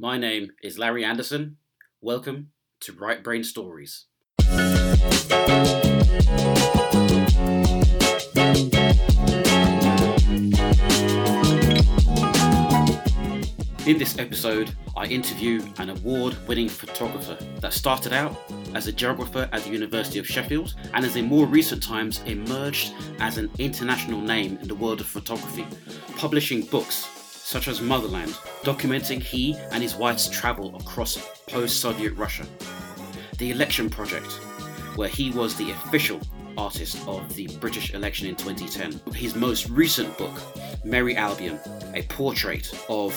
My name is Larry Anderson. Welcome to Right Brain Stories. In this episode, I interview an award winning photographer that started out as a geographer at the University of Sheffield and has in more recent times emerged as an international name in the world of photography, publishing books such as Motherland, documenting he and his wife's travel across post Soviet Russia, The Election Project, where he was the official artist of the British election in 2010. His most recent book, Merry Albion, a portrait of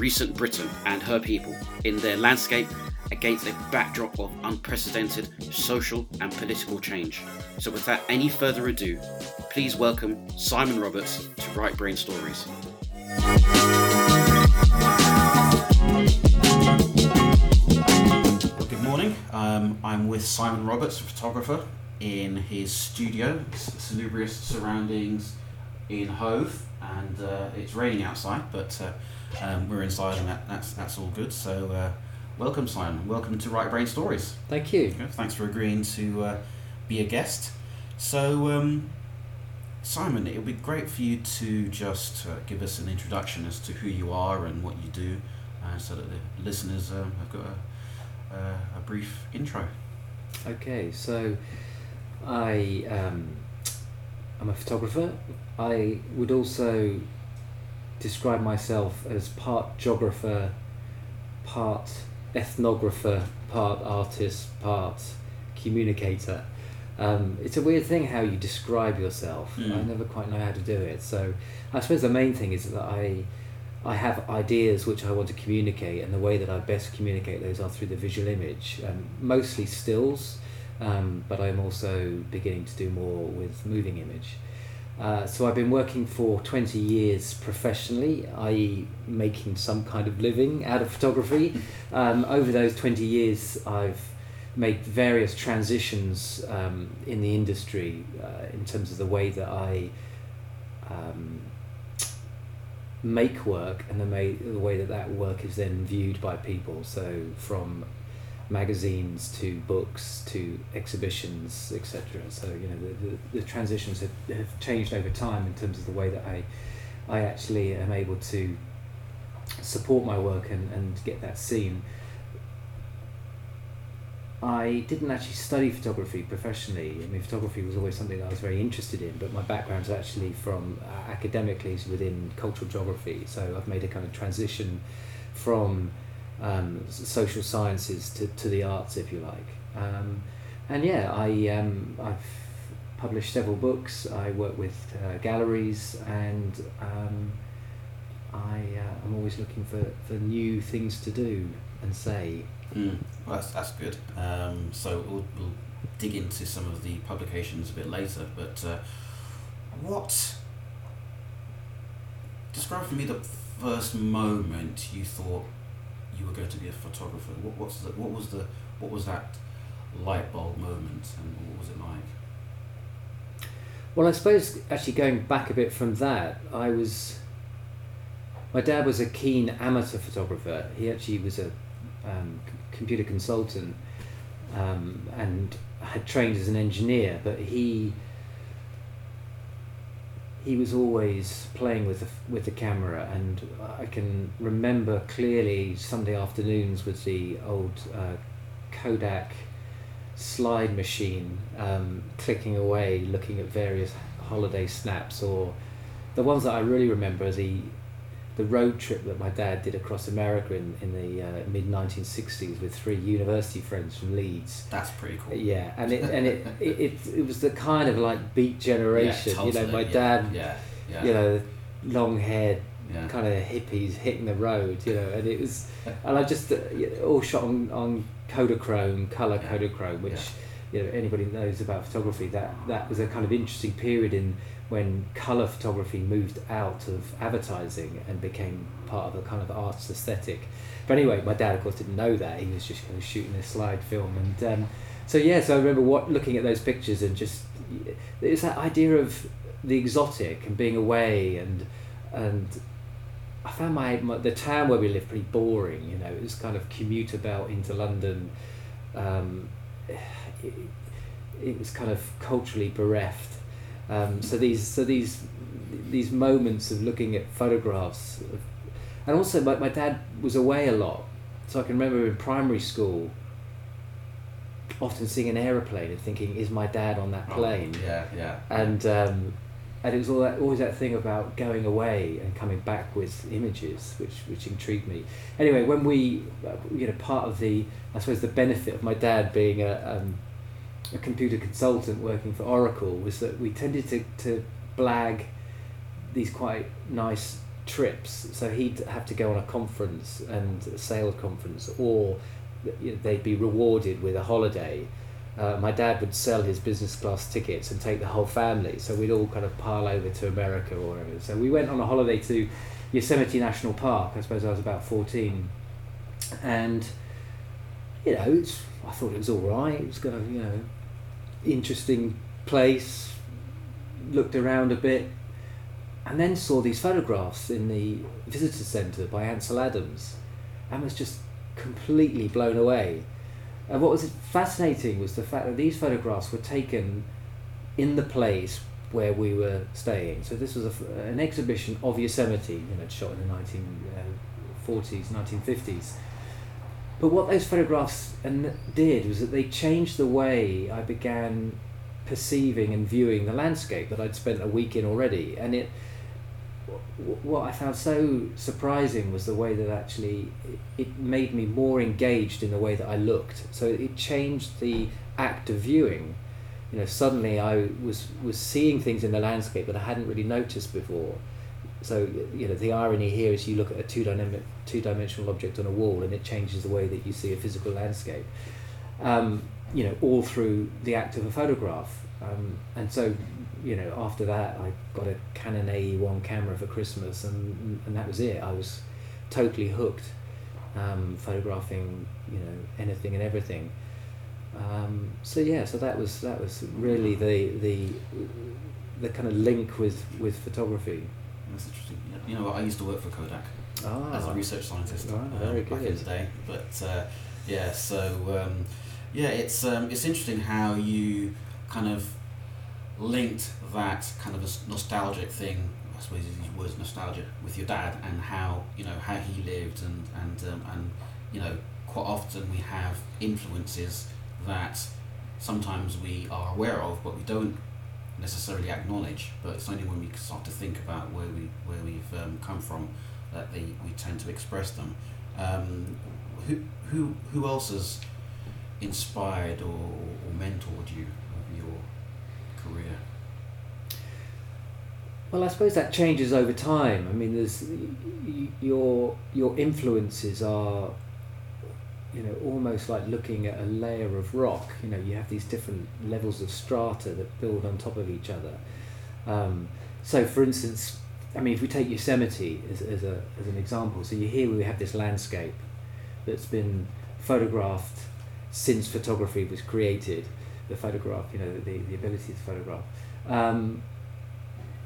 recent Britain and her people in their landscape against a backdrop of unprecedented social and political change. So, without any further ado, please welcome Simon Roberts to Right Brain Stories. Good morning. Um, I'm with Simon Roberts, a photographer, in his studio, salubrious surroundings in Hove, and uh, it's raining outside, but uh, um, we're inside, and that, that's that's all good. So, uh, welcome, Simon. Welcome to Right Brain Stories. Thank you. Thanks for agreeing to uh, be a guest. So, um, Simon, it would be great for you to just uh, give us an introduction as to who you are and what you do, uh, so that the listeners um, have got a, a, a brief intro. Okay, so I um, I'm a photographer. I would also describe myself as part geographer, part ethnographer, part artist, part communicator. Um, it's a weird thing how you describe yourself. Mm. I never quite know how to do it. So I suppose the main thing is that I I have ideas which I want to communicate, and the way that I best communicate those are through the visual image, um, mostly stills, um, but I'm also beginning to do more with moving image. Uh, so I've been working for 20 years professionally, i.e., making some kind of living out of photography. Um, over those 20 years, I've made various transitions um, in the industry uh, in terms of the way that I um, make work and the, the way that that work is then viewed by people. So from magazines to books to exhibitions, etc. So you know the, the, the transitions have, have changed over time in terms of the way that I I actually am able to support my work and, and get that seen. I didn't actually study photography professionally. I mean, photography was always something that I was very interested in, but my background is actually from uh, academically is within cultural geography. So I've made a kind of transition from um, social sciences to, to the arts, if you like. Um, and yeah, I um, I've published several books. I work with uh, galleries, and um, I uh, I'm always looking for, for new things to do and say. Mm. Well, that's, that's good. Um, so we'll, we'll dig into some of the publications a bit later. But uh, what describe for me the first moment you thought you were going to be a photographer? What, what's the, what was the what was that light bulb moment, and what was it like? Well, I suppose actually going back a bit from that, I was. My dad was a keen amateur photographer. He actually was a um, c- computer consultant um, and had trained as an engineer, but he he was always playing with the, with the camera, and I can remember clearly Sunday afternoons with the old uh, Kodak slide machine, um, clicking away, looking at various holiday snaps, or the ones that I really remember are the the road trip that my dad did across America in, in the uh, mid 1960s with three university friends from Leeds. That's pretty cool. Yeah, and it and it, it, it, it was the kind of like beat generation. Yeah, you know, my dad, Yeah, yeah. you know, long haired kind of hippies hitting the road, you know, and it was, and I just uh, all shot on, on Kodachrome, color. Kodachrome, which you know anybody knows about photography that that was a kind of interesting period in when color photography moved out of advertising and became part of a kind of arts aesthetic. But anyway, my dad of course didn't know that he was just kind of shooting a slide film, and um, so yeah, so I remember what looking at those pictures and just it's that idea of the exotic and being away and and I found my, my the town where we lived pretty boring. You know, it was kind of commuter belt into London. Um, it, it was kind of culturally bereft. Um, so these so these these moments of looking at photographs, of, and also my, my dad was away a lot, so I can remember in primary school. Often seeing an aeroplane and thinking, "Is my dad on that Oh, plane?" yeah, yeah. and um, and it was all that, always that thing about going away and coming back with images, which which intrigued me. Anyway, when we, uh, you know, part of the I suppose the benefit of my dad being a um, a computer consultant working for Oracle was that we tended to to blag these quite nice trips. So he'd have to go on a conference and a sales conference, or they'd be rewarded with a holiday. Uh, my dad would sell his business class tickets and take the whole family, so we'd all kind of pile over to America or whatever. So we went on a holiday to Yosemite National Park. I suppose I was about fourteen, and you know, I thought it was all right. It was kind of you know, interesting place. Looked around a bit, and then saw these photographs in the visitor centre by Ansel Adams, and was just completely blown away. And what was fascinating was the fact that these photographs were taken in the place where we were staying. So this was a, an exhibition of Yosemite, you know, shot in the nineteen uh, forties, nineteen fifties. But what those photographs did was that they changed the way I began perceiving and viewing the landscape that I'd spent a week in already, and it what I found so surprising was the way that actually it- made me more engaged in the way that I looked. So it changed the act of viewing. You know, suddenly I was was seeing things in the landscape that I hadn't really noticed before. So you know, the irony here is you look at a two dynamic two dimensional object on a wall, and it changes the way that you see a physical landscape. Um, you know, all through the act of a photograph. Um, and so, you know, after that, I got a Canon AE1 camera for Christmas, and and that was it. I was totally hooked, um, photographing, you know, anything and everything. Um, so yeah, so that was that was really the the the kind of link with with photography. That's interesting. You know, I used to work for Kodak Ah, as a research scientist uh, very back in the day. But uh, yeah, so um, yeah, it's um, it's interesting how you kind of linked that kind of a nostalgic thing. I suppose you use words nostalgia with your dad and how you know how he lived and and um, and you know quite often we have influences that sometimes we are aware of but we don't necessarily acknowledge but it's only when we start to think about where we where we've um, come from that they, we tend to express them um, who, who, who else has inspired or, or mentored you over your career Well, I suppose that changes over time. I mean, there's your your influences are, you know, almost like looking at a layer of rock. You know, you have these different levels of strata that build on top of each other. Um, so, for instance, I mean, if we take Yosemite as, as, a, as an example, so you here we have this landscape that's been photographed since photography was created. The photograph, you know, the, the ability to photograph. Um,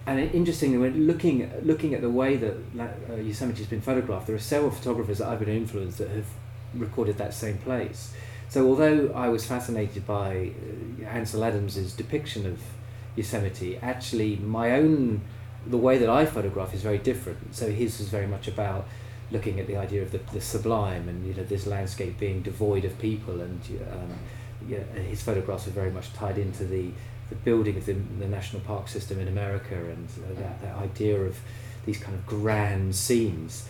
and interestingly, when looking looking at the way that uh, Yosemite has been photographed, there are several photographers that I've been influenced that have recorded that same place. So although I was fascinated by uh, Ansel Adams's depiction of Yosemite, actually my own the way that I photograph is very different. So his was very much about looking at the idea of the, the sublime and you know this landscape being devoid of people and um, yeah, his photographs are very much tied into the the building of the, the national park system in America and uh, that, that idea of these kind of grand scenes.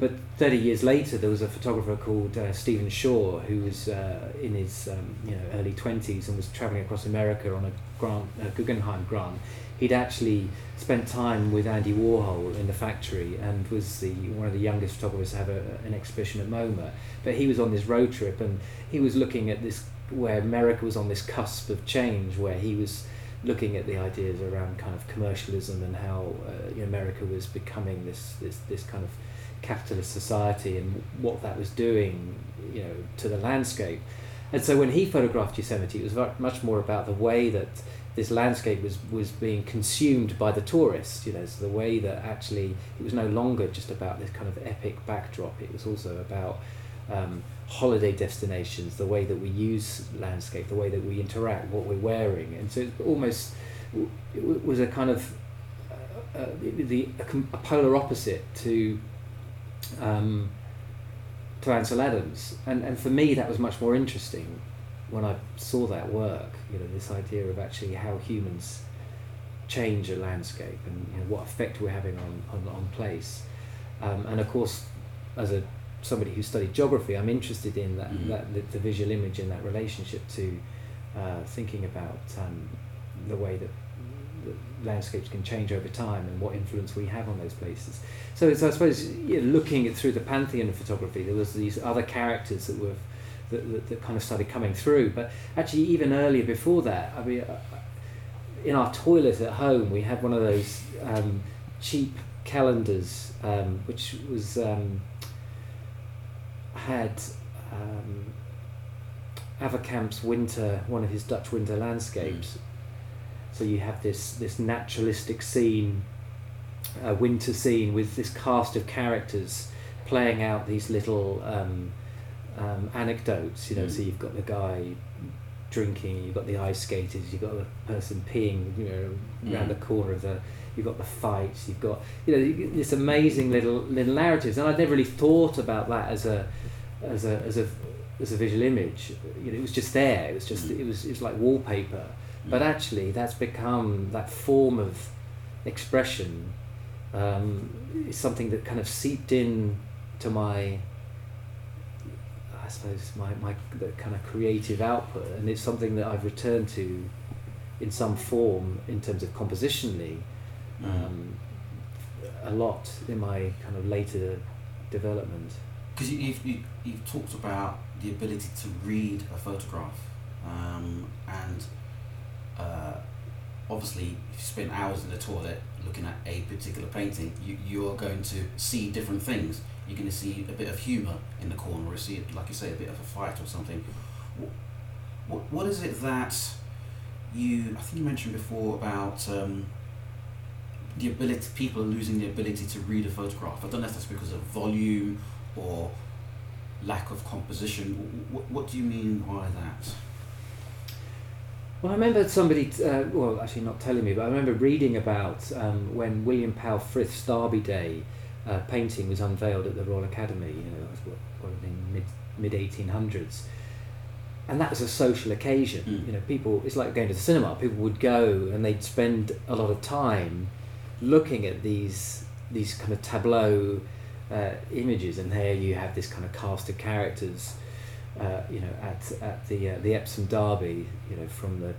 But 30 years later, there was a photographer called uh, Stephen Shore who was uh, in his um, you know early 20s and was traveling across America on a grant, a Guggenheim grant. He'd actually spent time with Andy Warhol in the factory and was the one of the youngest photographers to have a, an exhibition at MoMA. But he was on this road trip and he was looking at this where America was on this cusp of change, where he was looking at the ideas around kind of commercialism and how uh, America was becoming this, this this kind of capitalist society and what that was doing, you know, to the landscape. And so when he photographed Yosemite, it was much more about the way that this landscape was was being consumed by the tourist. You know, so the way that actually it was no longer just about this kind of epic backdrop. It was also about um, holiday destinations, the way that we use landscape, the way that we interact, what we're wearing, and so it almost it was a kind of uh, uh, the a, a, polar opposite to um, to Ansel Adams, and and for me that was much more interesting when I saw that work. You know, this idea of actually how humans change a landscape and you know, what effect we're having on on, on place, um, and of course, as a somebody who studied geography, I'm interested in that, mm-hmm. that the, the, visual image and that relationship to uh, thinking about um, the way that landscapes can change over time and what influence we have on those places. So, so I suppose you know, looking at through the pantheon of photography, there was these other characters that were that, that, that, kind of started coming through. But actually, even earlier before that, I mean, uh, in our toilet at home, we had one of those um, cheap calendars, um, which was um, had. Um, Avercamp's winter, one of his Dutch winter landscapes, mm so you have this this naturalistic scene, a winter scene with this cast of characters playing out these little um, um, anecdotes. You know, mm. so you've got the guy drinking, you've got the ice skaters, you've got the person peeing, you know, mm. around the corner of the. You've got the fights. You've got you know this amazing little little narratives, and I'd never really thought about that as a as a as a as a visual image. You know, it was just there. It was just mm. it was it was like wallpaper but actually, that's become that form of expression um, is something that kind of seeped in to my, I suppose, my, my kind of creative output, and it's something that I've returned to in some form in terms of compositionally mm. um, a lot in my kind of later development. Because you, you've, you, you've talked about the ability to read a photograph um, and uh, obviously, if you spend hours in the toilet looking at a particular painting, you, you're going to see different things. You're going to see a bit of humour in the corner, or see, like you say, a bit of a fight or something. What, what is it that you, I think you mentioned before about um, the ability, people are losing the ability to read a photograph. I don't know if that's because of volume or lack of composition. What, what do you mean by that? Well, I remember somebody, uh, well, actually not telling me, but I remember reading about um, when William Powell Frith's Derby Day uh, painting was unveiled at the Royal Academy, you know, what, what in mid mid 1800s. And that was a social occasion. Mm. You know, people, it's like going to the cinema. People would go and they'd spend a lot of time looking at these these kind of tableau uh, images, and there you have this kind of cast of characters uh, you know, at at the uh, the Epsom Derby, you know, from the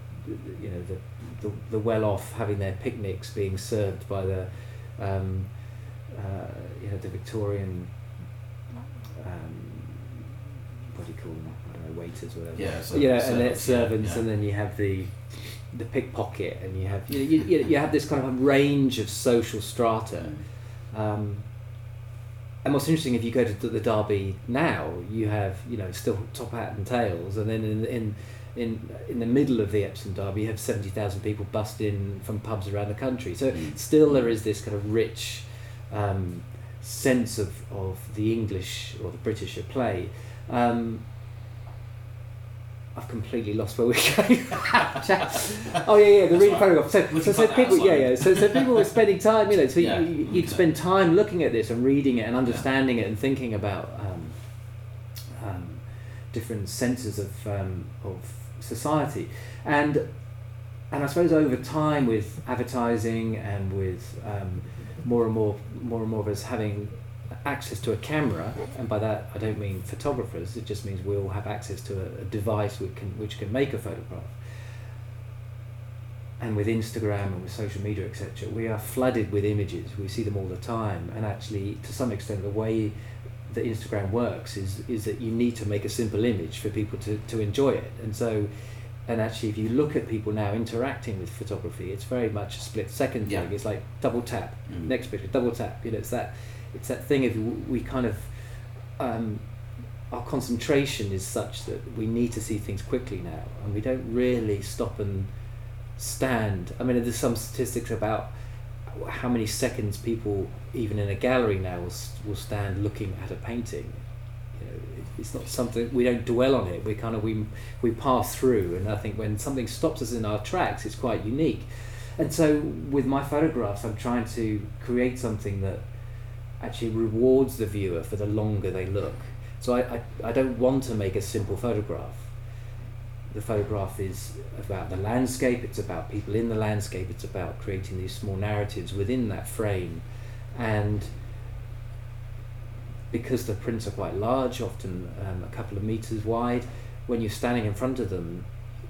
you know the, the, the well off having their picnics being served by the um, uh, you know the Victorian um, what do you call them? I don't know, waiters, whatever. Yeah, so you know, and their servants, yeah. and then you have the the pickpocket, and you have you, you, you have this kind of range of social strata. Mm. Um, and what's interesting, if you go to the Derby now, you have you know still top hat and tails, and then in in in, in the middle of the Epsom Derby, you have seventy thousand people bust in from pubs around the country. So mm. still there is this kind of rich um, sense of, of the English or the British at play. Um, I've completely lost where we're going. oh yeah, yeah, the reading photograph. So, so, so people, yeah, yeah. So, so people were spending time, you know. So yeah, you, would spend time looking at this and reading it and understanding yeah. it and thinking about um, um, different senses of um, of society, and and I suppose over time with advertising and with um, more and more more and more of us having access to a camera, and by that I don't mean photographers, it just means we all have access to a, a device which can, which can make a photograph. And with Instagram and with social media, etc., we are flooded with images. We see them all the time, and actually, to some extent, the way that Instagram works is is that you need to make a simple image for people to, to enjoy it. And so, and actually, if you look at people now interacting with photography, it's very much a split second thing. It's like double tap, mm. next picture, double tap. You know, it's that it's that thing of we kind of um, our concentration is such that we need to see things quickly now, and we don't really stop and stand. I mean, there's some statistics about how many seconds people, even in a gallery now, will, will stand looking at a painting. You know, it's not something we don't dwell on it. We kind of we we pass through, and I think when something stops us in our tracks, it's quite unique. And so, with my photographs, I'm trying to create something that actually rewards the viewer for the longer they look. So I, I, I don't want to make a simple photograph. The photograph is about the landscape, it's about people in the landscape, it's about creating these small narratives within that frame. And because the prints are quite large, often um, a couple of meters wide, when you're standing in front of them,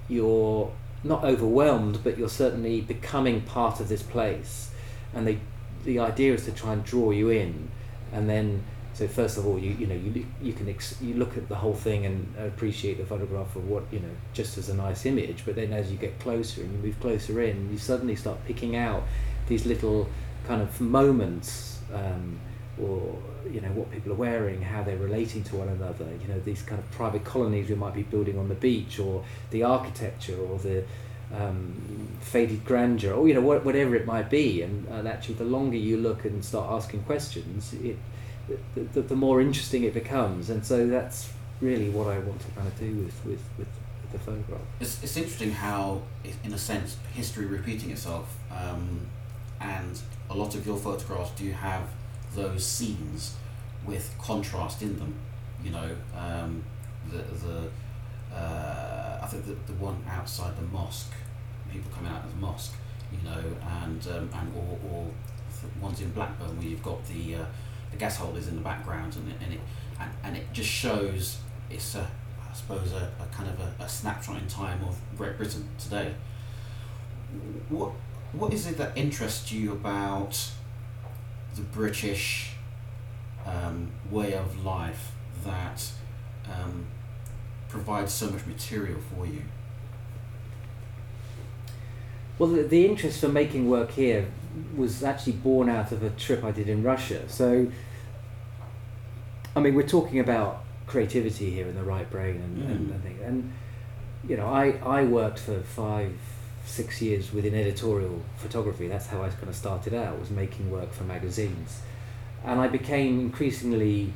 you're not overwhelmed, but you're certainly becoming part of this place. And they the idea is to try and draw you in, and then so first of all, you you know you you can ex- you look at the whole thing and appreciate the photograph of what you know just as a nice image. But then as you get closer and you move closer in, you suddenly start picking out these little kind of moments. Um, or you know what people are wearing, how they're relating to one another. You know these kind of private colonies we might be building on the beach, or the architecture, or the um, faded grandeur, or you know what, whatever it might be. And, and actually, the longer you look and start asking questions, it the, the, the more interesting it becomes. And so that's really what I want to kind of do with with, with, the photograph. It's, it's interesting how, in a sense, history repeating itself, um, and a lot of your photographs do have those scenes with contrast in them. You know, um, the the uh, I think the, the one outside the mosque, people coming out of the mosque, you know, and um, and or, or ones in Blackburn where you've got the uh, the gas holders in the background and it, and it and, and it just shows it's a I suppose a, a kind of a, a snapshot in time of Great Britain today. What what is it that interests you about the British um, way of life that um, provides so much material for you? Well, the, the interest for making work here was actually born out of a trip I did in Russia. So, I mean, we're talking about creativity here in the right brain and, mm. and, and, and you know, I, I worked for five, six years within editorial photography. That's how I kind of started out, was making work for magazines. And I became increasingly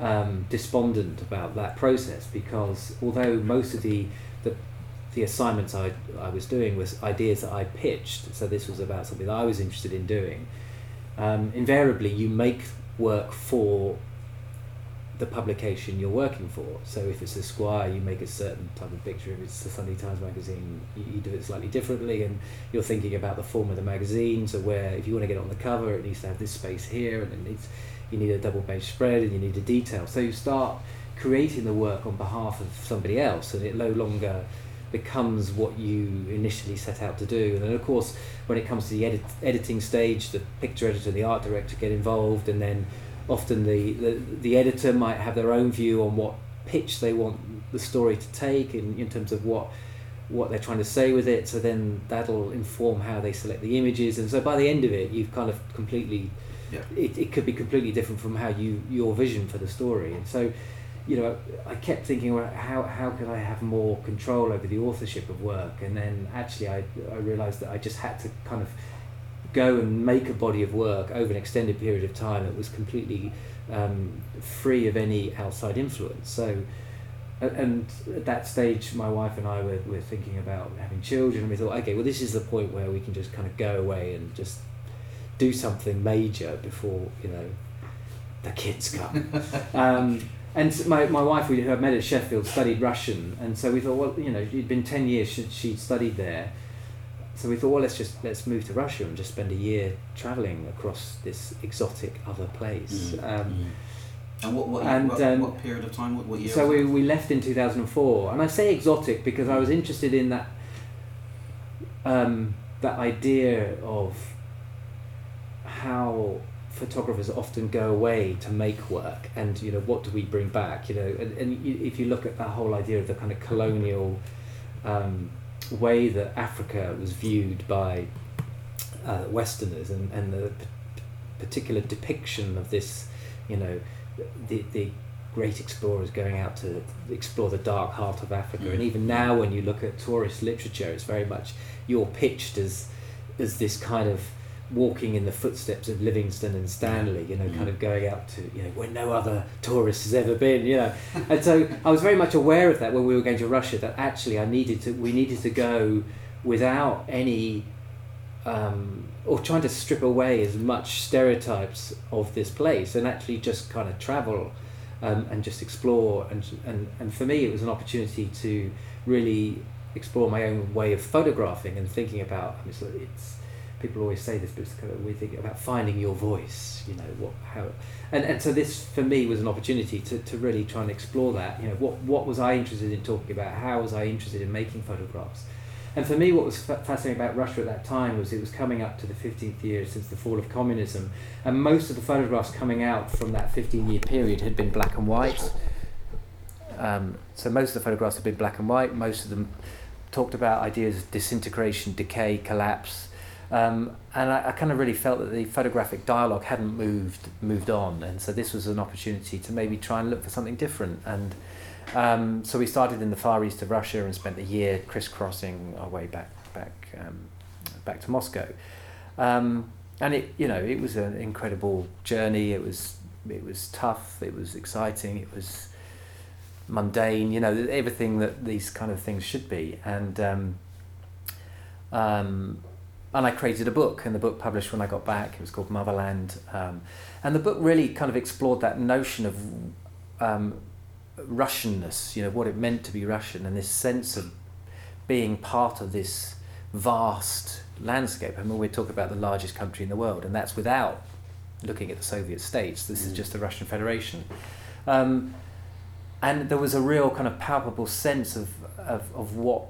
um, despondent about that process because although most of the, the the assignments I, I was doing was ideas that I pitched, so this was about something that I was interested in doing. Um, invariably, you make work for the publication you're working for. So if it's Esquire, you make a certain type of picture. If it's the Sunday Times magazine, you, you do it slightly differently, and you're thinking about the form of the magazine. So where if you want to get on the cover, it needs to have this space here, and it needs you need a double page spread, and you need a detail. So you start creating the work on behalf of somebody else, and it no longer becomes what you initially set out to do. And then, of course, when it comes to the edit- editing stage, the picture editor, the art director get involved, and then often the, the, the editor might have their own view on what pitch they want the story to take in, in terms of what what they're trying to say with it so then that'll inform how they select the images and so by the end of it you've kind of completely yeah. it, it could be completely different from how you your vision for the story and so you know I kept thinking well, how how could I have more control over the authorship of work and then actually I, I realized that I just had to kind of go and make a body of work over an extended period of time that was completely um, free of any outside influence. So, and at that stage, my wife and I were, were thinking about having children, and we thought, okay, well, this is the point where we can just kind of go away and just do something major before you know the kids come. um, and my, my wife, we had met at Sheffield, studied Russian, and so we thought, well, you know, it'd been ten years she, she'd studied there so we thought, well, let's just let's move to Russia and just spend a year traveling across this exotic other place. Mm, um, mm. And what what, and, what, um, what, period of time? What, what year? So we, we left in two thousand and four, and I say exotic because I was interested in that um, that idea of how photographers often go away to make work, and you know what do we bring back? You know, and, and if you look at that whole idea of the kind of colonial. Um, way that Africa was viewed by uh, Westerners and, and the p- particular depiction of this, you know, the, the great explorers going out to explore the dark heart of Africa. Mm. And even now, when you look at tourist literature, it's very much you're pitched as as this kind of walking in the footsteps of Livingstone and Stanley, you know, Mm. kind of going out to, you know, where no other tourist has ever been, you know. and so I was very much aware of that when we were going to Russia, that actually I needed to, we needed to go without any, um, or trying to strip away as much stereotypes of this place and actually just kind of travel um, and just explore. And, and, and for me, it was an opportunity to really explore my own way of photographing and thinking about, I mean, so it's, people always say this, but it's kind of we think about finding your voice. You know what how, and and so this for me was an opportunity to, to really try and explore that. You know what what was I interested in talking about? How was I interested in making photographs? And for me, what was fa- fascinating about Russia at that time was it was coming up to the 15th year since the fall of communism, and most of the photographs coming out from that 15 year period had been black and white. Um, so most of the photographs had been black and white. Most of them talked about ideas of disintegration, decay, collapse. Um, and I, I kind of really felt that the photographic dialogue hadn't moved moved on, and so this was an opportunity to maybe try and look for something different. And um, so we started in the far east of Russia and spent a year crisscrossing our way back back um, back to Moscow. Um, and it you know it was an incredible journey. It was it was tough. It was exciting. It was mundane. You know everything that these kind of things should be. And um, um, and I created a book, and the book published when I got back. It was called Motherland, um, and the book really kind of explored that notion of um, Russianness. You know what it meant to be Russian, and this sense of being part of this vast landscape. I mean, we're talking about the largest country in the world, and that's without looking at the Soviet states. This is Mm. just the Russian Federation. Um, and there was a real kind of palpable sense of, of, of what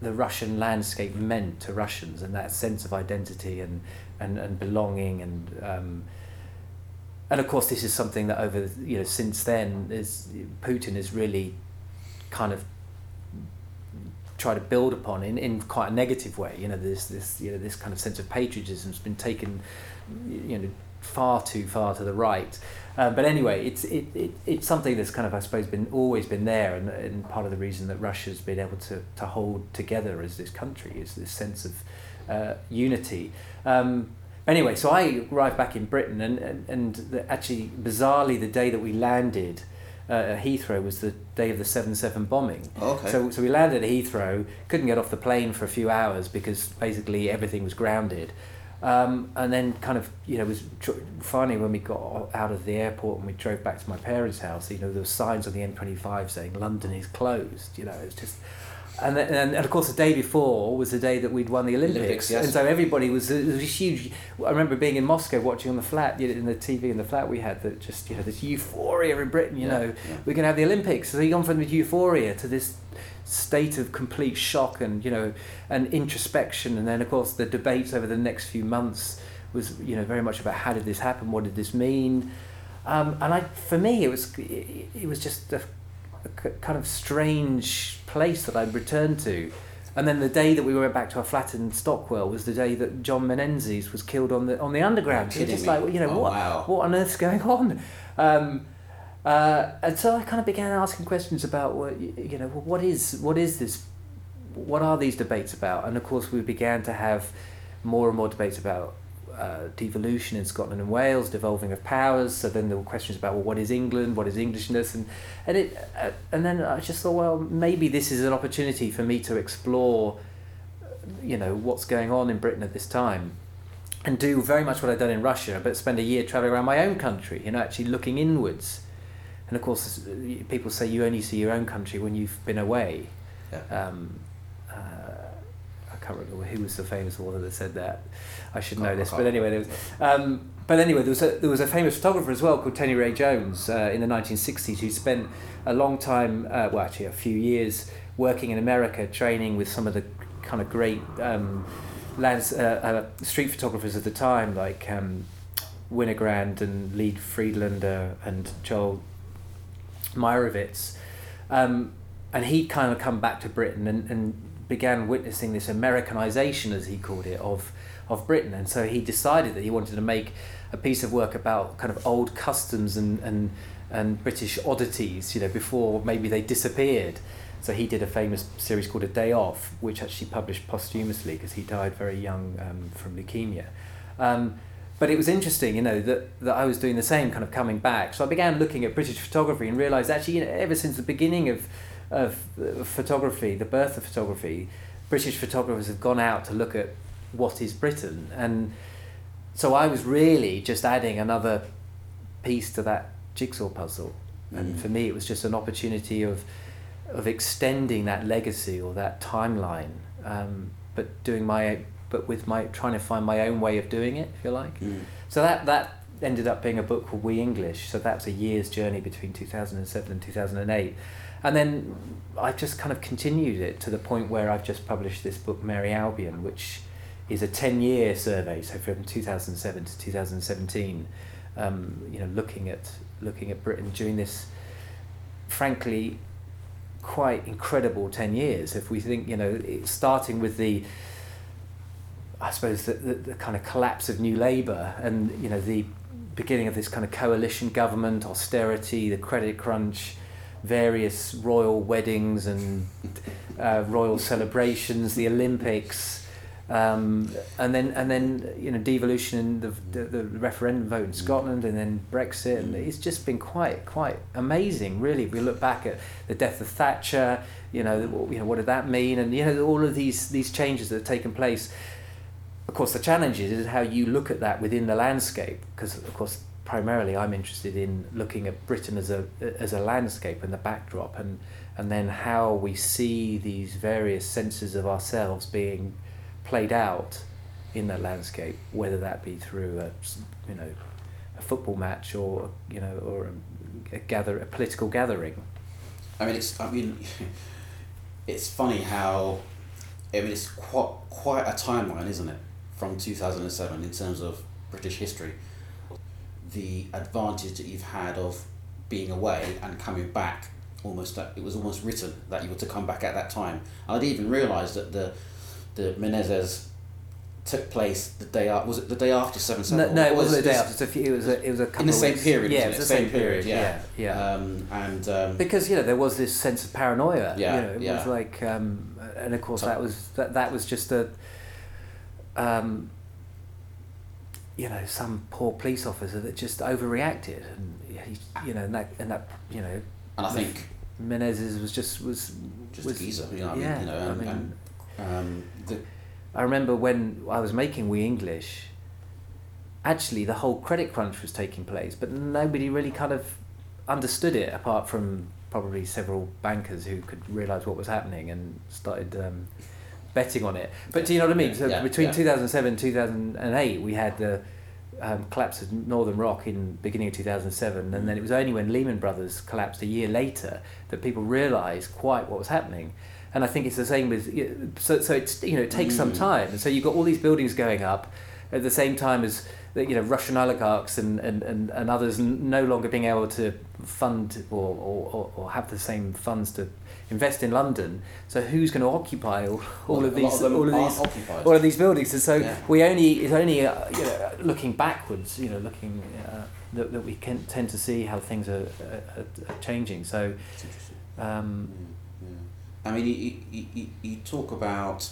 the Russian landscape meant to Russians and that sense of identity and, and, and belonging and um, and of course this is something that over you know since then is Putin has really kind of tried to build upon in, in quite a negative way. You know this this you know this kind of sense of patriotism has been taken you know far too far to the right uh, but anyway, it's it, it, it's something that's kind of I suppose been always been there, and, and part of the reason that Russia's been able to, to hold together as this country is this sense of uh, unity. Um, anyway, so I arrived back in Britain, and and, and the, actually bizarrely the day that we landed uh, at Heathrow was the day of the seven seven bombing. Oh, okay. So, so we landed at Heathrow, couldn't get off the plane for a few hours because basically everything was grounded. Um, and then kind of, you know, was tr- finally when we got out of the airport and we drove back to my parents' house, you know, there were signs on the M25 saying London is closed, you know, it's just... And, then, and, and of course, the day before was the day that we'd won the Olympics, Olympics, yes. and so everybody was it was a huge. I remember being in Moscow watching on the flat, you know, in the TV in the flat we had that just you know this euphoria in Britain. You Yeah, know, yeah. we're going to have the Olympics. So you've gone from the euphoria to this state of complete shock and you know and introspection, and then of course the debates over the next few months was you know very much about how did this happen, what did this mean, um, and I for me it was it, it was just a, a kind of strange place that I'd returned to. And then the day that we went back to our flat in Stockwell was the day that John Menezes was killed on the on the underground. So Kidding just me. like you know Oh, what wow. what on earth's going on? Um, uh, and so I kind of began asking questions about what you know what is what is this what are these debates about? And of course we began to have more and more debates about uh, devolution in Scotland and Wales, devolving of powers. So then there were questions about well, what is England, what is Englishness, and and it uh, and then I just thought well maybe this is an opportunity for me to explore you know what's going on in Britain at this time and do very much what I've done in Russia, but spend a year traveling around my own country, you know, actually looking inwards. And of course, people say you only see your own country when you've been away. Yeah. Um, uh, I can't remember who was the famous author that said that. I should know this, but anyway, there was. Um, but anyway, there was a there was a famous photographer as well called Tony Ray Jones uh, in the nineteen sixties who spent a long time, uh, well, actually a few years, working in America, training with some of the kind of great um, lands, uh, uh, street photographers of the time, like um, Winogrand and Lee Friedlander and Joel Meyerowitz. Um, and he'd kind of come back to Britain and, and began witnessing this Americanization, as he called it, of, of Britain. And so he decided that he wanted to make a piece of work about kind of old customs and, and, and British oddities, you know, before maybe they disappeared. So he did a famous series called A Day Off, which actually published posthumously because he died very young um, from leukemia. Um, but it was interesting, you know, that, that I was doing the same, kind of coming back. So I began looking at British photography and realised actually, you know, ever since the beginning of, of photography, the birth of photography, British photographers have gone out to look at what is Britain. And so I was really just adding another piece to that jigsaw puzzle. And mm. for me, it was just an opportunity of of extending that legacy or that timeline, um, but doing my but with my trying to find my own way of doing it, if you like. Mm. So that that ended up being a book called We English. So that's a year's journey between two thousand and seven and two thousand and eight, and then I've just kind of continued it to the point where I've just published this book Merry Albion, which is a ten year survey. So from two thousand seven to two thousand seventeen, um, you know, looking at looking at Britain during this, frankly, quite incredible 10 years if we think you know starting with the i suppose the, the, the, kind of collapse of new labour and you know the beginning of this kind of coalition government austerity the credit crunch various royal weddings and uh, royal celebrations the olympics um, and then and then you know devolution and the, the, the referendum vote in Scotland and then Brexit. And it's just been quite quite amazing really if we look back at the death of Thatcher you know you know what did that mean? And you know all of these these changes that have taken place. Of course the challenge is how you look at that within the landscape because of course primarily I'm interested in looking at Britain as a as a landscape and the backdrop and and then how we see these various senses of ourselves being played out in that landscape, whether that be through a you know a football match or you know or a, a gather a political gathering. I mean, it's I mean, it's funny how I mean it's quite quite a timeline, isn't it, from two thousand and seven in terms of British history. The advantage that you've had of being away and coming back almost uh, it was almost written that you were to come back at that time. I'd even realised that the the Menezes took place the day after. Was it the day after Seven Seven? No, no, it wasn't the day after. It was a, it was a couple in the same weeks. period. Yeah, it was the same, same period. period. Yeah, yeah. Um, and um, because you know there was this sense of paranoia. Yeah, you know, it yeah. was like, um, and of course that was that that was just a. Um, you know, some poor police officer that just overreacted, and he, you know, and that, and that, you know, and I think Menezes was just was just was, a geezer, you know, yeah, I mean, you know, and, I mean, and um, the, I remember when I was making We English, actually the whole credit crunch was taking place, but nobody really kind of understood it apart from probably several bankers who could realise what was happening and started um, betting on it. But do you know what I mean? So yeah, between yeah. 2007 and 2008, we had the um, collapse of Northern Rock in beginning of 2007, and then it was only when Lehman Brothers collapsed a year later that people realised quite what was happening and I think it's the same with so so it's you know it takes mm. some time, and so you've got all these buildings going up at the same time as you know Russian oligarchs and, and, and, and others no longer being able to fund or, or, or have the same funds to invest in London. So who's going to occupy all, all well, of these of all of these occupied. all of these buildings? And so yeah. we only it's only uh, you know, looking backwards, you know, looking uh, that, that we can tend to see how things are, are, are changing. So. Um, mm. I mean, you, you, you, talk about,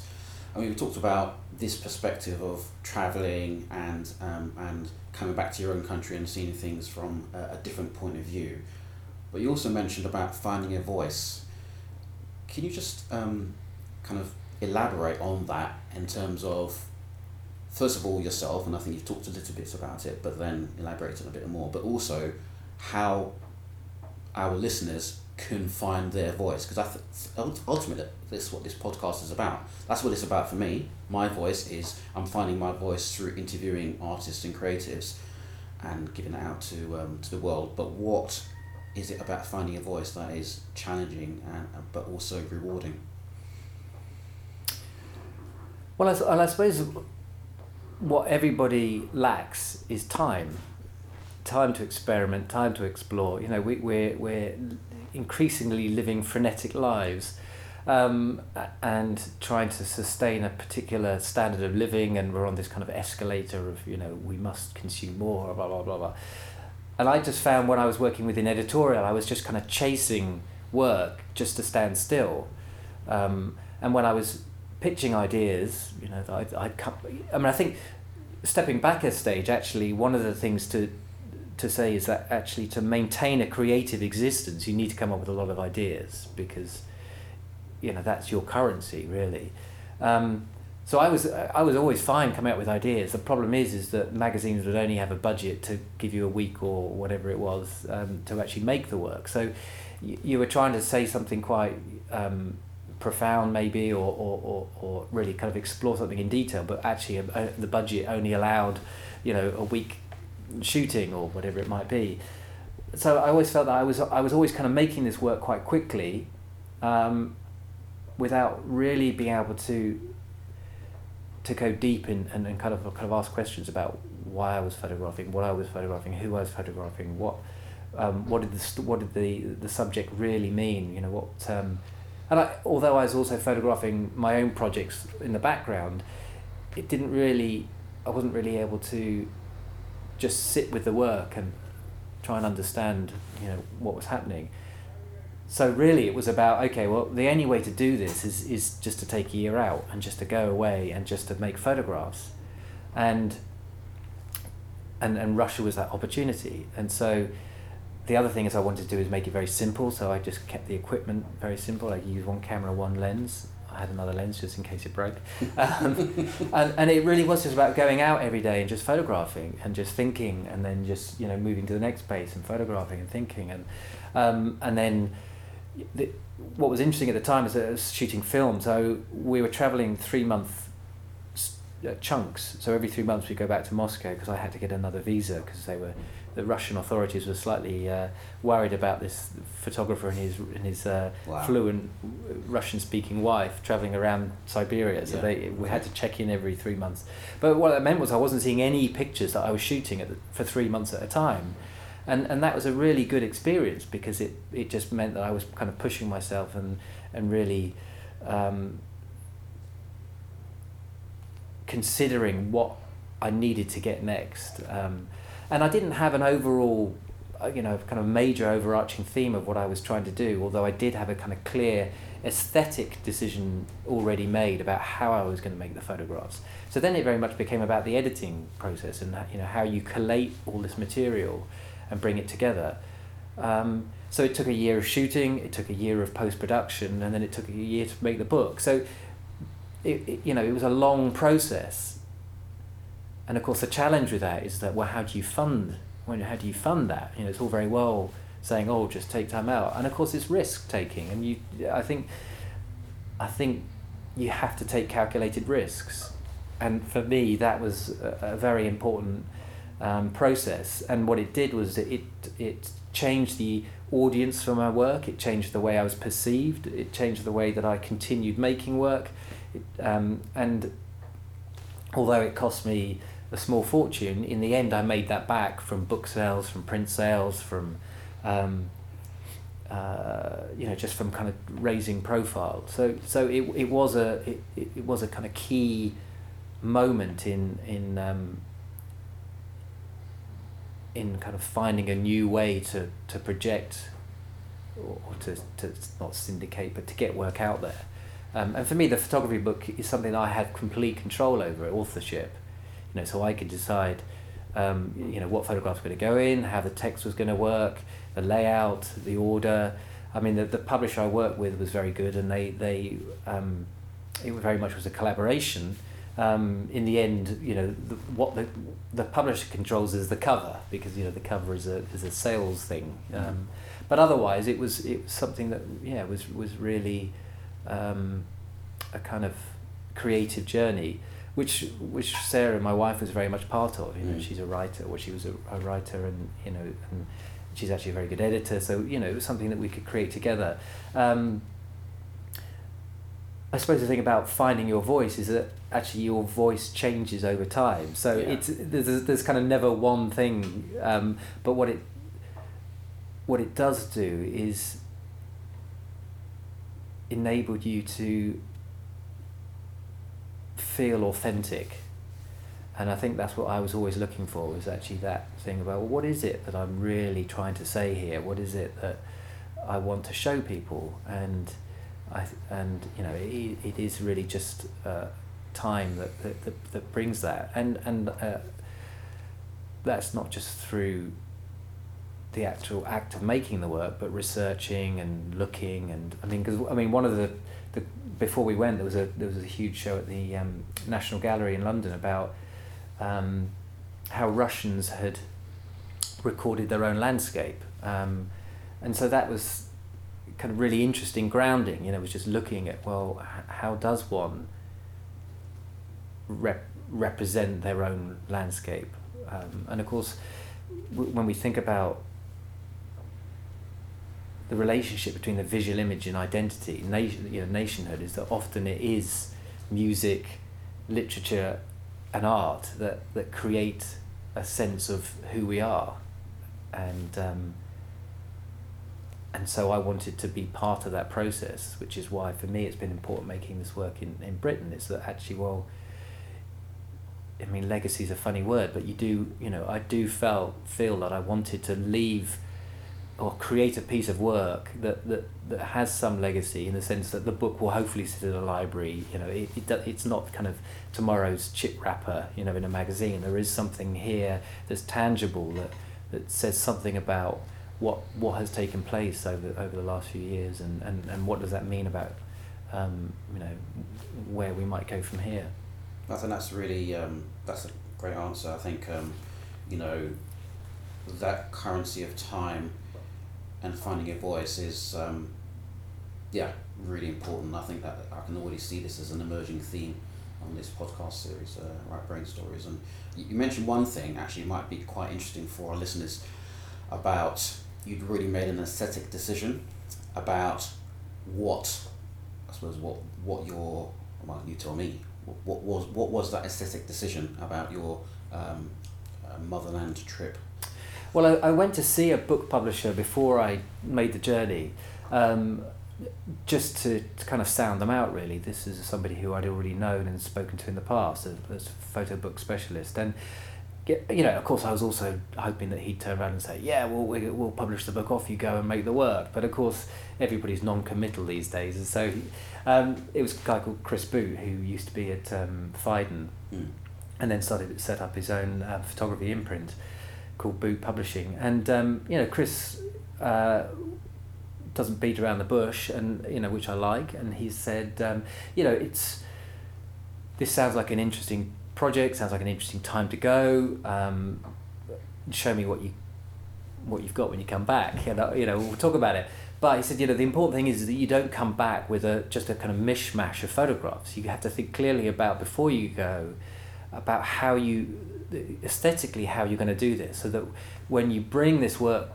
I mean, we talked about this perspective of traveling and um, and coming back to your own country and seeing things from a, a, different point of view. But you also mentioned about finding a voice. Can you just um, kind of elaborate on that in terms of, first of all, yourself, and I think you've talked a little bit about it, but then elaborate on a bit more, but also how our listeners can find their voice because I th- ultimately this is what this podcast is about. That's what it's about for me. My voice is I'm finding my voice through interviewing artists and creatives, and giving it out to um, to the world. But what is it about finding a voice that is challenging and but also rewarding? Well, I, I suppose what everybody lacks is time time to experiment, time to explore. You know, we, we're, we're increasingly living frenetic lives um, and trying to sustain a particular standard of living and we're on this kind of escalator of you know we must consume more blah blah blah blah and I just found when I was working within editorial, I was just kind of chasing work just to stand still. Um, and when I was pitching ideas, you know, I'd come, I mean, I think stepping back a stage, actually, one of the things to to say is that actually to maintain a creative existence, you need to come up with a lot of ideas because, you know, that's your currency really. Um, so I was I was always fine coming up with ideas. The problem is is that magazines would only have a budget to give you a week or whatever it was um, to actually make the work. So you, were trying to say something quite um, profound maybe or, or, or, or really kind of explore something in detail, but actually uh, the budget only allowed you know a week shooting or whatever it might be. So I always felt that I was I was always kind of making this work quite quickly. Um, without really being able to to go deep in and, and kind of kind of ask questions about why I was photographing, what I was photographing, who I was photographing, what um, what did the what did the the subject really mean? You know what. Um, and I, although I was also photographing my own projects in the background, it didn't really. I wasn't really able to just sit with the work and try and understand, you know, what was happening. So really, it was about okay. Well, the only way to do this is is just to take a year out and just to go away and just to make photographs, and and and Russia was that opportunity. And so, the other thing is I wanted to do is make it very simple. So I just kept the equipment very simple. I used one camera, one lens. I had another lens just in case it broke, um, and and it really was just about going out every day and just photographing and just thinking and then just you know moving to the next place and photographing and thinking. And um, and then the, what was interesting at the time is that I was shooting film, so we were traveling three month uh, chunks. So every three months we go back to Moscow because I had to get another visa because they were the Russian authorities were slightly uh, worried about this photographer and his and his uh, wow. fluent Russian speaking wife traveling around Siberia. So yeah. they we had to check in every three months. But what that meant was I wasn't seeing any pictures that I was shooting at the, for three months at a time and and that was a really good experience because it it just meant that I was kind of pushing myself and and really um, considering what I needed to get next. Um, and I didn't have an overall, uh, you know, kind of major overarching theme of what I was trying to do, although I did have a kind of clear aesthetic decision already made about how I was going to make the photographs. So then it very much became about the editing process and you know how you collate all this material and bring it together. Um, so it took a year of shooting, it took a year of post production, and then it took a year to make the book. So, it, it, you know, it was a long process. And of course, the challenge with that is that well, how do you fund? When how do you fund that? You know, it's all very well saying, "Oh, just take time out," and of course, it's risk taking. And you, I think, I think, you have to take calculated risks. And for me, that was a, a very important um, process. And what it did was it it changed the audience for my work. It changed the way I was perceived. It changed the way that I continued making work. It, um, and although it cost me a small fortune, in the end I made that back from book sales, from print sales, from um, uh, you know just from kind of raising profile. So so it, it was a it, it was a kind of key moment in in um, in kind of finding a new way to, to project or to, to not syndicate but to get work out there. Um, and for me, the photography book is something I had complete control over, authorship. You know, so I could decide, um, you know, what photographs were going to go in, how the text was going to work, the layout, the order. I mean, the, the publisher I worked with was very good, and they they um, it very much was a collaboration um, in the end, you know, the, what the the publisher controls is the cover because you know the cover is a is a sales thing. Mm-hmm. Um, but otherwise, it was it was something that yeah was was really um, a kind of creative journey, which which Sarah, my wife, was very much part of. You know, mm. she's a writer, or she was a, a writer, and you know, and she's actually a very good editor. So you know, it was something that we could create together. Um, I suppose the thing about finding your voice is that actually your voice changes over time. So yeah. it's there's there's kind of never one thing. Um, but what it what it does do is enabled you to feel authentic and I think that's what I was always looking for was actually that thing about well, what is it that I'm really trying to say here? What is it that I want to show people? And I and you know it, it is really just uh, time that, that, that, that brings that and and uh, that's not just through the actual act of making the work, but researching and looking and I mean because I mean one of the, the before we went there was a there was a huge show at the um, National Gallery in London about um, how Russians had recorded their own landscape, um, and so that was kind of really interesting grounding. You know, was just looking at well, how does one rep- represent their own landscape, um, and of course, w- when we think about the relationship between the visual image and identity, nation, you know, nationhood, is that often it is music, literature, and art that, that create a sense of who we are. And, um, and so I wanted to be part of that process, which is why for me it's been important making this work in, in Britain. Is that actually, well, I mean, legacy is a funny word, but you do, you know, I do felt, feel that I wanted to leave or create a piece of work that, that, that has some legacy in the sense that the book will hopefully sit in a library. You know, it, it it's not kind of tomorrow's chip wrapper, you know, in a magazine. There is something here that's tangible that, that says something about what what has taken place over over the last few years and, and, and what does that mean about um, you know where we might go from here. I think that's really um, that's a great answer. I think um, you know that currency of time and finding your voice is um, yeah really important. I think that I can already see this as an emerging theme on this podcast series, uh, Right Brain Stories. And you mentioned one thing actually might be quite interesting for our listeners about you'd really made an aesthetic decision about what I suppose what what your well you tell me what, what was what was that aesthetic decision about your um, uh, motherland trip well, I, I went to see a book publisher before I made the journey, um, just to, to kind of sound them out. Really, this is somebody who I'd already known and spoken to in the past as, as a photo book specialist, and you know, of course, I was also hoping that he'd turn around and say, "Yeah, we'll we'll publish the book. Off you go and make the work." But of course, everybody's non-committal these days, and so um, it was a guy called Chris Boot who used to be at um, Phaidon, mm. and then started set up his own uh, photography imprint called Boot Publishing, and um, you know Chris uh, doesn't beat around the bush, and you know which I like, and he said, um, you know, it's this sounds like an interesting project, sounds like an interesting time to go. Um, show me what you what you've got when you come back, and uh, you know we'll talk about it. But he said, you know, the important thing is that you don't come back with a just a kind of mishmash of photographs. You have to think clearly about before you go about how you aesthetically how you're going to do this so that when you bring this work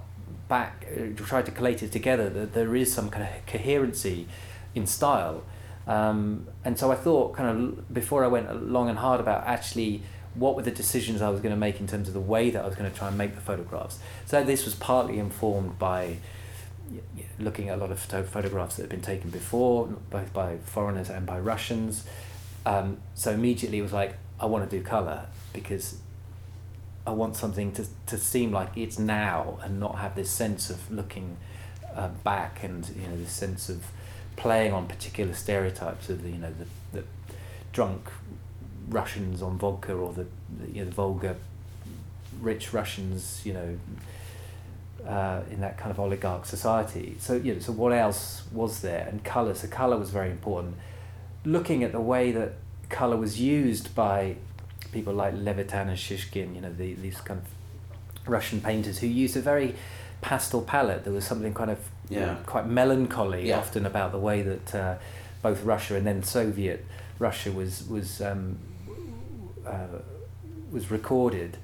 back uh, try to collate it together that there is some kind of coherency in style. Um, and so I thought kind of before I went long and hard about actually what were the decisions I was going to make in terms of the way that I was going to try and make the photographs. So this was partly informed by looking at a lot of photo- photographs that had been taken before both by foreigners and by Russians. Um, so immediately it was like I want to do color because I want something to, to seem like it's now and not have this sense of looking uh, back and you know this sense of playing on particular stereotypes of the you know the, the drunk Russians on vodka or the, the you know the vulgar rich Russians you know uh, in that kind of oligarch society. So you know so what else was there and color so color was very important. Looking at the way that color was used by people like Levitan and Shishkin, you know, the, these kind of Russian painters who used a very pastel palette. There was something kind of yeah. quite melancholy yeah. often about the way that uh, both Russia and then Soviet Russia was was um, uh, was recorded,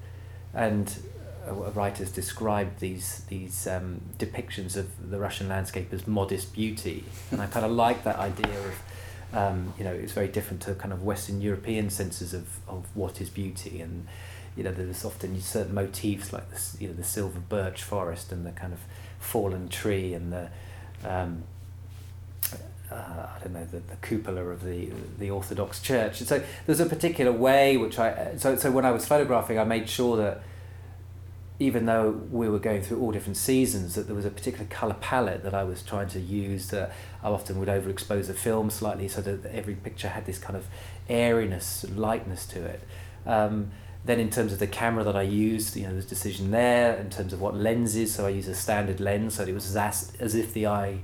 and uh, writers described these these um, depictions of the Russian landscape as modest beauty, and I kind of like that idea of um, you know, it's very different to kind of Western European senses of, of what is beauty. And, you know, there's often certain motifs like this, you know, the silver birch forest and the kind of fallen tree and the, um, uh, I don't know the, the cupola of the the Orthodox Church. And so there's a particular way which I so so when I was photographing, I made sure that even though we were going through all different seasons, that there was a particular color palette that I was trying to use. That I often would overexpose the film slightly, so that every picture had this kind of airiness, lightness to it. Um, then in terms of the camera that I used, you know, there's decision there in terms of what lenses. So I use a standard lens, so it was as as if the eye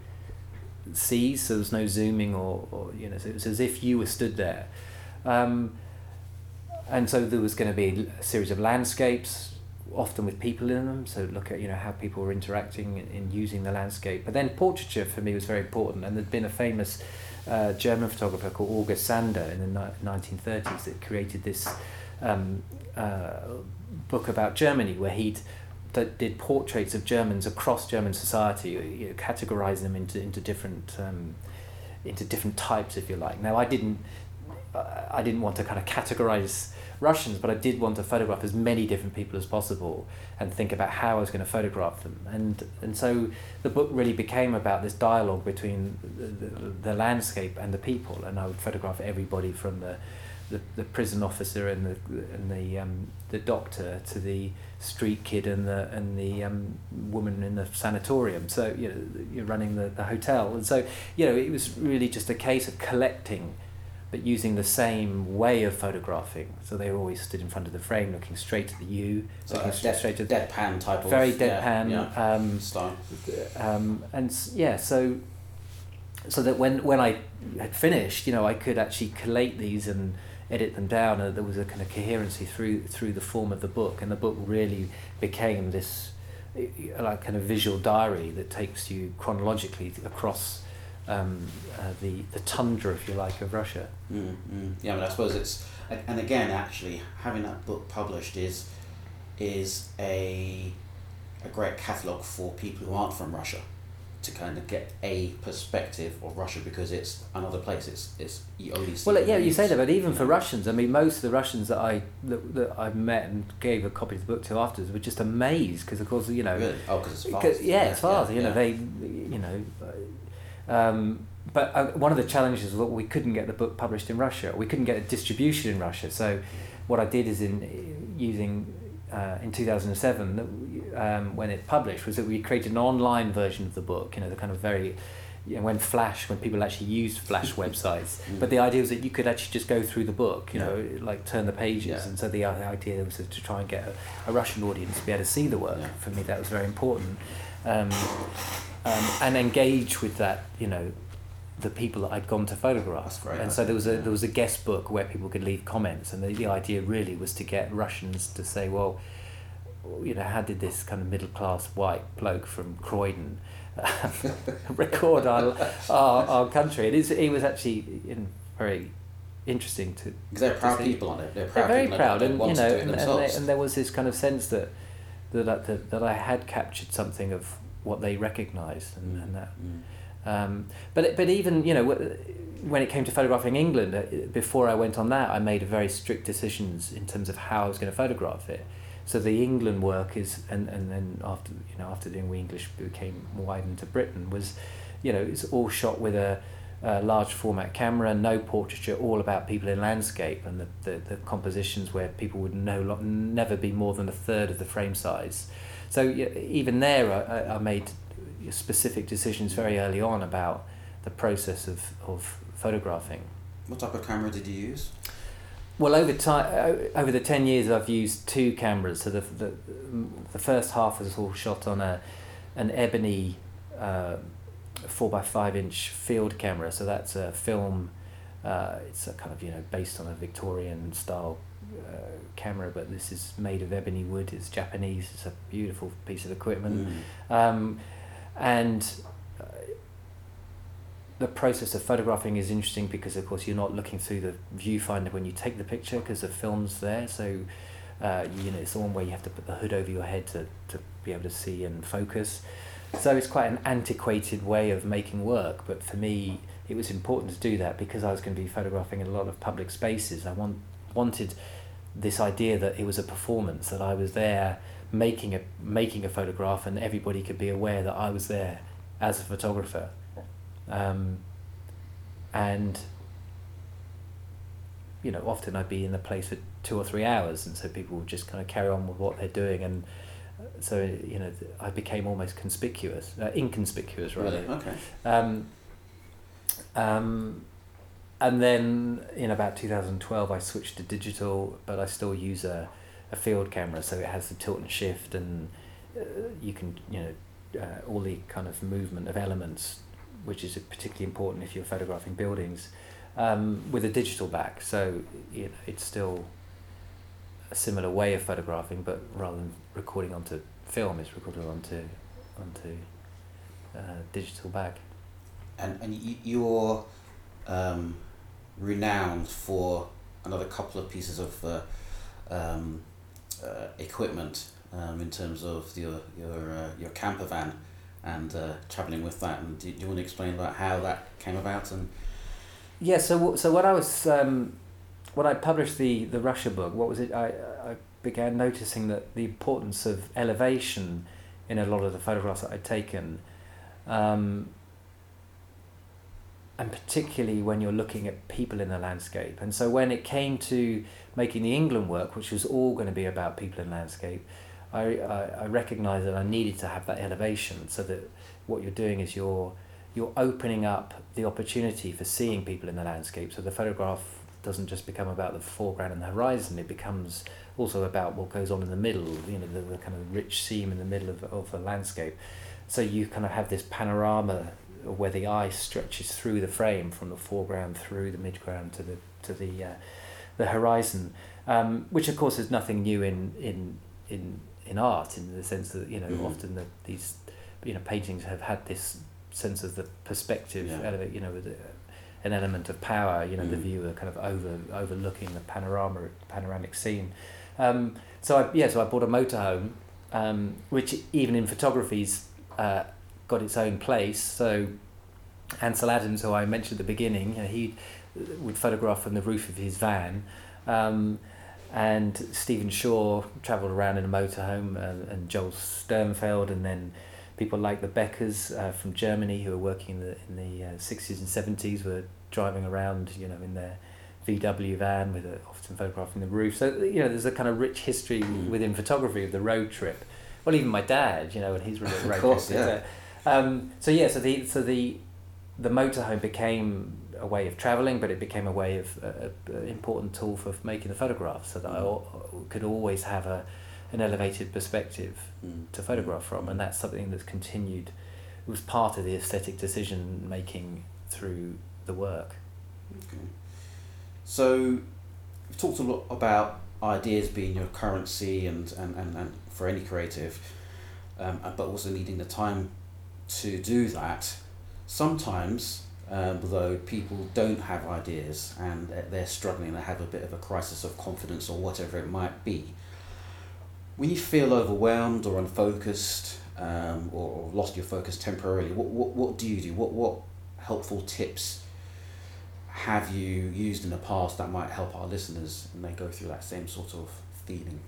sees, so there's no zooming or, or you know, so it was as if you were stood there. Um, and so there was going to be a series of landscapes, often with people in them. So look at you know how people were interacting in, in using the landscape. But then portraiture for me was very important, and there'd been a famous uh, German photographer called August Sander in the ni- 1930s that created this um, uh, book about Germany where he'd that did portraits of Germans across German society, you know, categorizing them into into different um, into different types, if you like. Now, I didn't I didn't want to kind of categorize Russians, but I did want to photograph as many different people as possible and think about how I was going to photograph them. And and so the book really became about this dialogue between the, the, the landscape and the people, and I would photograph everybody from the the, the prison officer and the and the um, the doctor to the street kid and the and the um, woman in the sanatorium. So you know you're running the, the hotel, and so you know it was really just a case of collecting, but using the same way of photographing. So they always stood in front of the frame, looking straight to the U, So looking straight, dead, straight to deadpan type of very yeah, deadpan. yeah, Um, style. um, and yeah, so so that when when I had finished, you know, I could actually collate these and edit them down, and there was a kind of coherency through through the form of the book, and the book really became this like kind of visual diary that takes you chronologically across um, uh, the the tundra, if you like, of Russia. Mm, mm. Yeah, but I suppose it's and again actually having that book published is is a a great catalogue for people who aren't from Russia to kind of get a perspective of Russia because it's another place. It's it's you only. Well, yeah, you say that, but even for. Russians, I mean, most of the Russians that I that, that I met and gave a copy of the book to afterwards were just amazed because, of course, you know, Really? Oh, because it's fast. Because, yeah, it's fast. you know, yeah. they, you know, um, but uh, one of the challenges was that we couldn't get the book published in Russia. We couldn't get a distribution in Russia. So, what I did is in using uh, in two thousand and seven, um, when it published, was that we created an online version of the book. You know, the kind of very you know, when Flash, when people actually used Flash websites, Mm. but the idea was that you could actually just go through the book, you Yeah. know, like turn the pages, Yeah. and so the i- idea was to try and get a, a Russian audience to be able to see the work. Yeah. For me, that was very important, um, um, and engage with that, you know, the people that I'd gone to photograph. Great, And so there was a there was a guest book where people could leave comments, and the, the idea really was to get Russians to say, well, you know, how did this kind of middle class white bloke from Croydon record our, our our country? It is it was actually in, very interesting to Because they're proud people on it. They're they're very proud, and you know, it and, and, they, and there was this kind of sense that that that, that I had captured something of what they recognised, and, and that. Mm. Um, but but even you know when it came to photographing England, uh, before I went on that, I made very strict decisions in terms of how I was going to photograph it. So the England work is, and, and then after you know after doing We English became widened to Britain was, you know, it's all shot with a, a large format camera, no portraiture, all about people in landscape, and the, the, the compositions where people would no lo- never be more than a third of the frame size. So even there, I, I- I made specific decisions very early on about the process of, of photographing. What type of camera did you use? Well, over time, over the ten years, I've used two cameras. So the the, the first half was all shot on a an ebony uh, four by five inch field camera. So that's a film. Uh, it's a kind of you know based on a Victorian style uh, camera, but this is made of ebony wood. It's Japanese. It's a beautiful piece of equipment. Mm. Um, and uh, the process of photographing is interesting because, of course, you're not looking through the viewfinder when you take the picture because the film's there. So, uh, you know, it's the one where you have to put the hood over your head to, to be able to see and focus. So it's quite an antiquated way of making work. But for me, it was important to do that because I was going to be photographing in a lot of public spaces. I want, wanted this idea that it was a performance, that I was there making a making a photograph and everybody could be aware that I was there as a photographer. Um, and you know, often I'd be in the place for two or three hours, and so people would just kind of carry on with what they're doing, and so you know, I became almost conspicuous, uh, inconspicuous rather. Really? Okay. Um, um, and then in about 2012, I switched to digital, but I still use a, a field camera, so it has the tilt and shift, and uh, you can, you know, uh, all the kind of movement of elements, which is particularly important if you're photographing buildings, um, with a digital back. So you know, it's still a similar way of photographing, but rather than recording onto film, is recorded onto onto uh, digital back. And and y- you're um, renowned for another couple of pieces of uh, um, uh, equipment um, in terms of your your uh, your camper van and uh, traveling with that. And do, do you want to explain about how that came about and Yeah, so so when I was um, when I published the the Russia book, what was it? I I began noticing that the importance of elevation in a lot of the photographs that I'd taken, um, and particularly when you're looking at people in the landscape. And so when it came to making the England work, which was all going to be about people in landscape, I I, I recognised that I needed to have that elevation so that what you're doing is you're you're opening up the opportunity for seeing people in the landscape. So the photograph doesn't just become about the foreground and the horizon, it becomes also about what goes on in the middle, you know, the, the kind of rich seam in the middle of, of the landscape. So you kind of have this panorama where the eye stretches through the frame from the foreground through the midground to the to the uh, the horizon, um, which of course is nothing new in in in in art in the sense that you know Mhm. often the, these you know paintings have had this sense of the perspective Yeah. element, you know, with a, an element of power, you know, the Mm. viewer kind of over overlooking the panorama panoramic scene. Um, so I, yeah, so I bought a motorhome, um, which even in photography's uh, got its own place. So Ansel Adams, who I mentioned at the beginning, you know, he would photograph from the roof of his van. Um, and Stephen Shore travelled around in a motorhome, uh, and Joel Sternfeld, and then people like the Bechers uh, from Germany who were working in the in the uh, 60s and 70s were driving around, you know, in their VW van with a, often photographing the roof. So you know, there's a kind of rich history Mm. within photography of the road trip. Well, even my dad, you know, and his road Of road course, trip. yeah. Um, so yeah, so the so the the motorhome became a way of travelling, but it became a way of uh, an important tool for making the photographs, so that I al- could always have a an elevated perspective Mm. to photograph from, and that's something that's continued. It was part of the aesthetic decision making through the work. Okay. So, we've talked a lot about ideas being your currency and, and, and, and for any creative, um, but also needing the time to do that. Sometimes, um, though, people don't have ideas and they're- they're struggling, they have a bit of a crisis of confidence or whatever it might be. When you feel overwhelmed or unfocused um, or, or lost your focus temporarily, what, what, what do you do? What, what helpful tips have you used in the past that might help our listeners and they go through that same sort of feeling?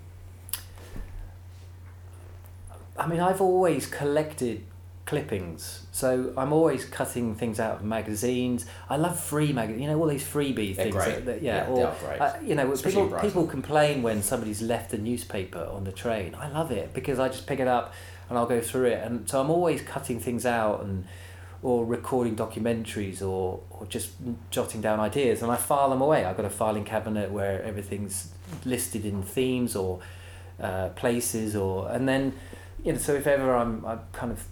I mean, I've always collected clippings, so I'm always cutting things out of magazines. I love free magazines, you know, all these freebie They're things. That, that- yeah, Yeah, or, they are great. Uh, you know, Especially people people complain when somebody's left a newspaper on the train. I love it because I just pick it up and I'll go through it, and so I'm always cutting things out and or recording documentaries or, or just jotting down ideas and I file them away. I've got a filing cabinet where everything's listed in themes or uh, places or and then you know so if ever I'm I'm kind of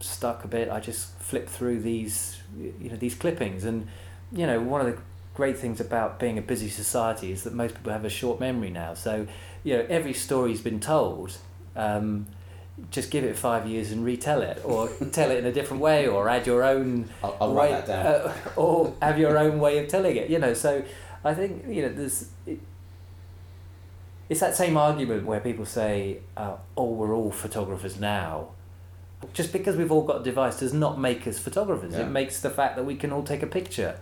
stuck a bit I just flip through these you know these clippings and you know one of the great things about being a busy society is that most people have a short memory now so you know every story's been told um, just give it five years and retell it or tell it in a different way or add your own I'll, I'll write that down. uh, or have your own way of telling it you know so I think you know there's it, it's that same argument where people say uh, oh we're all photographers now just because we've all got a device does not make us photographers Yeah. it makes the fact that we can all take a picture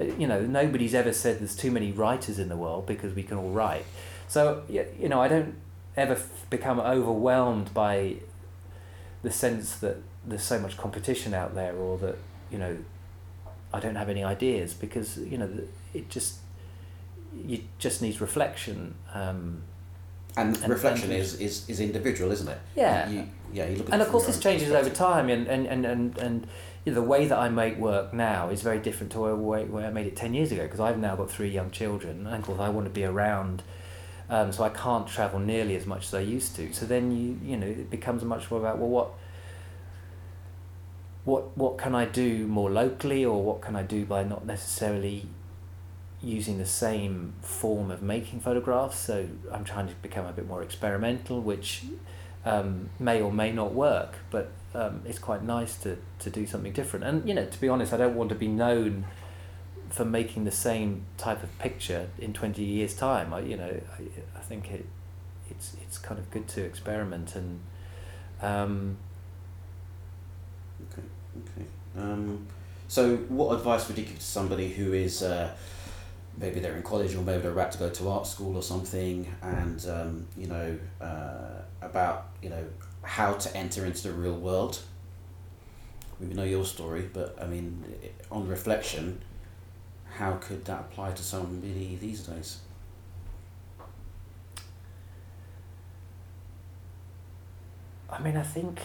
Uh, you know nobody's ever said there's too many writers in the world because we can all write so you know I don't ever f- become overwhelmed by the sense that there's so much competition out there or that you know I don't have any ideas because you know it just you just needs reflection. Um, and, And- reflection and- is, is, is individual, isn't it? Yeah. You, yeah, you look and of course this changes over time and and, and, and, and you know, the way that I make work now is very different to the way, way I made it 10 years ago because I've now got three young children and of course I want to be around um, so I can't travel nearly as much as I used to. So then you you know it becomes much more about well what what what can I do more locally or what can I do by not necessarily using the same form of making photographs? So I'm trying to become a bit more experimental which um, may or may not work but um, it's quite nice to, to do something different. And you know to be honest I don't want to be known for making the same type of picture in 20 years time I, you know I, I think it it's it's kind of good to experiment and um, Okay, okay. Um, so, what advice would you give to somebody who is uh, maybe they're in college or maybe they're about to go to art school or something, and um, you know uh, about you know how to enter into the real world? We know your story, but I mean, on reflection, how could that apply to somebody these days? I mean, I think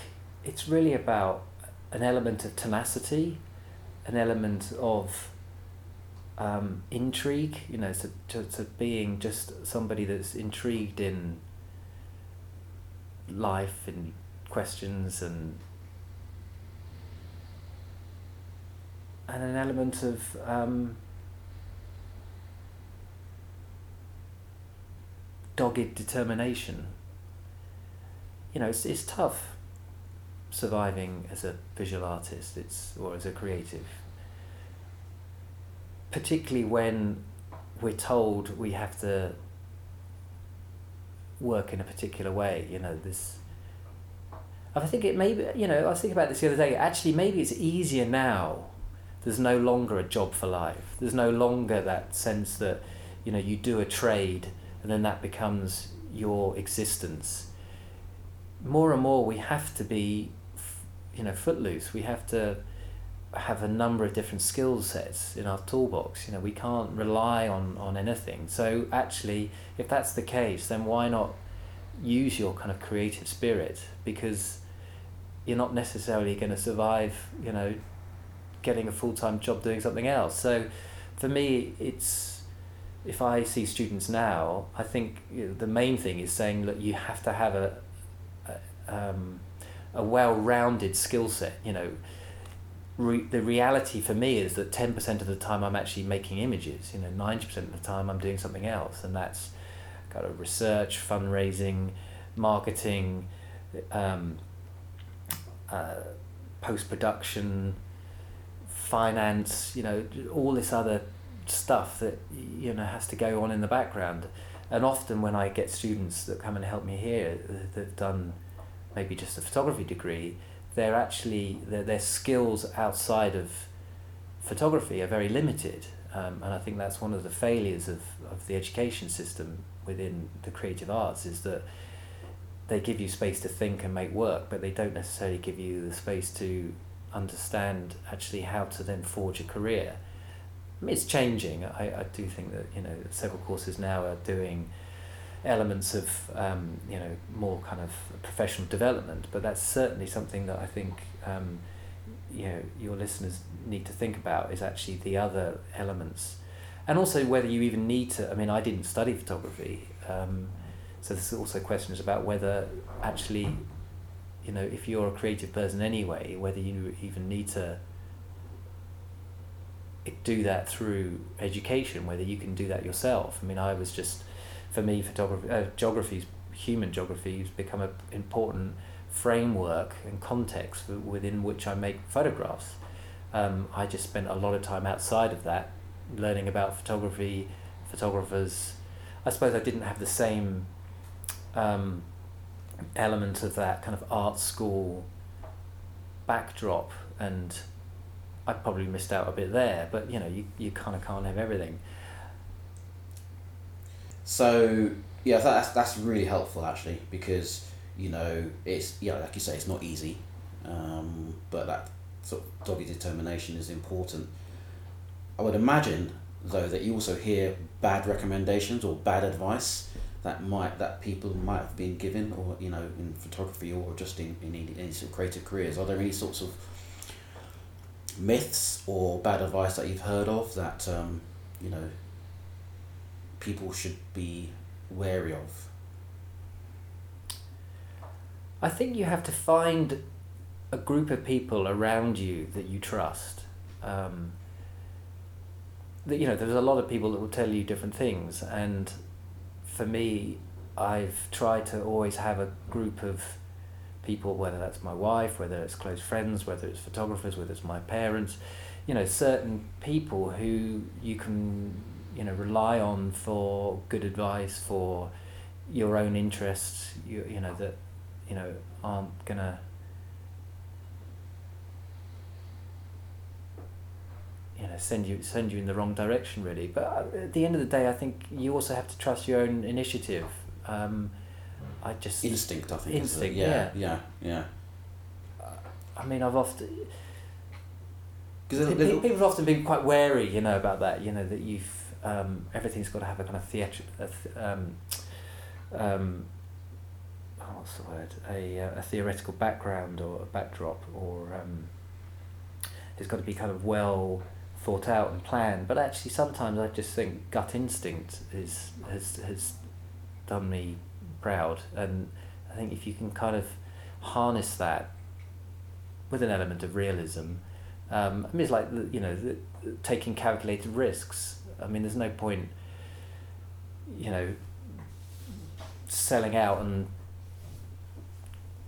it's really about an element of tenacity, an element of um, intrigue, you know, to, to, to being just somebody that's intrigued in life and questions and and an element of um, dogged determination. You know, it's, it's tough surviving as a visual artist it's or as a creative. Particularly when we're told we have to work in a particular way you know this I think it may be you know I was thinking about this the other day actually maybe it's easier now. There's no longer a job for life. There's no longer that sense that you know you do a trade and then that becomes your existence. More and more we have to be you know footloose. We have to have a number of different skill sets in our toolbox. You know we can't rely on on anything. So actually if that's the case then why not use your kind of creative spirit? Because you're not necessarily going to survive you know getting a full-time job doing something else. So for me it's if I see students now I think you know, the main thing is saying that you have to have a um, a well-rounded skill set. You know, re- the reality for me is that ten percent of the time I'm actually making images. You know, ninety percent of the time I'm doing something else, and that's kind of research, fundraising, marketing, um, uh, post-production, finance. You know, all this other stuff that you know has to go on in the background. And often when I get students that come and help me here, that've done maybe just a photography degree, they're actually their their skills outside of photography are very limited, um, and I think that's one of the failures of, of the education system within the creative arts is that they give you space to think and make work, but they don't necessarily give you the space to understand actually how to then forge a career. It's changing. I, I do think that you know several courses now are doing elements of um, you know more kind of professional development, but that's certainly something that I think um, you know your listeners need to think about is actually the other elements, and also whether you even need to. I mean, I didn't study photography, um, so there's also questions about whether actually, you know, if you're a creative person anyway, whether you even need to do that through education, whether you can do that yourself. I mean, I was just for me, photography, uh, geography, human geography has become an important framework and context within which I make photographs. Um, I just spent a lot of time outside of that, learning about photography, photographers. I suppose I didn't have the same um, element of that kind of art school backdrop, and I probably missed out a bit there. But you know, you, you kind of can't have everything. So yeah, that's that's really helpful actually because you know it's yeah like you say it's not easy, um, but that sort of dogged determination is important. I would imagine though that you also hear bad recommendations or bad advice that might that people might have been given or you know in photography or just in, in any, any sort of creative careers are there any sorts of myths or bad advice that you've heard of that um, you know people should be wary of I think you have to find a group of people around you that you trust. Um, that, you know, there's a lot of people that will tell you different things, and for me, I've tried to always have a group of people, whether that's my wife, whether it's close friends, whether it's photographers, whether it's my parents, you know, certain people who you can, you know, rely on for good advice, for your own interests, you, you know, that you know, aren't gonna you know send you send you in the wrong direction really. But at the end of the day, I think you also have to trust your own initiative. Um, I just instinct. I think instinct. Yeah, yeah, yeah. yeah. I mean, I've often because people have often been quite wary, you know, about that. You know that you've um, everything's got to have a kind of theatrical. Um, um, what's the word a, uh, a theoretical background or a backdrop or um, it's got to be kind of well thought out and planned but actually sometimes I just think gut instinct is has has done me proud. And I think if you can kind of harness that with an element of realism um, I mean it's like you know the, taking calculated risks. I mean there's no point you know selling out and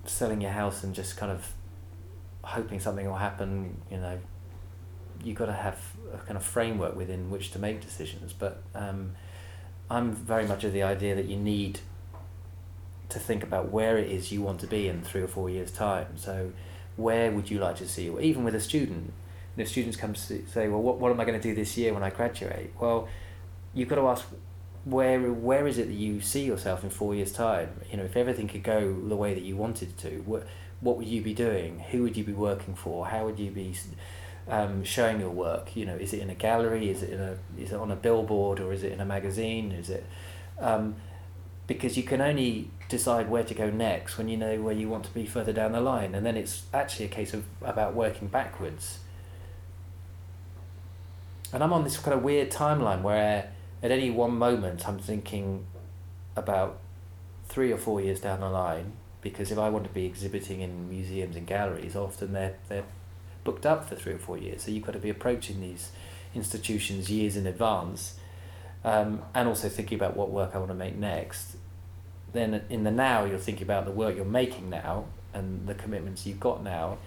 selling your house and just kind of hoping something will happen, you know, you've got to have a kind of framework within which to make decisions. But um, I'm very much of the idea that you need to think about where it is you want to be in three or four years' time. So, where would you like to see, even with a student? if students come to say, well, what, what am I going to do this year when I graduate? Well, you've got to ask, where where is it that you see yourself in four years time you know if everything could go the way that you wanted to what what would you be doing who would you be working for how would you be um, showing your work you know is it in a gallery is it in a is it on a billboard or is it in a magazine is it um, because you can only decide where to go next when you know where you want to be further down the line and then it's actually a case of about working backwards and I'm on this kind of weird timeline where at any one moment I'm thinking about three or four years down the line because if I want to be exhibiting in museums and galleries, often they're they're booked up for three or four years. So you've got to be approaching these institutions years in advance, um, and also thinking about what work I want to make next. Then in the now, you're thinking about the work you're making now and the commitments you've got now,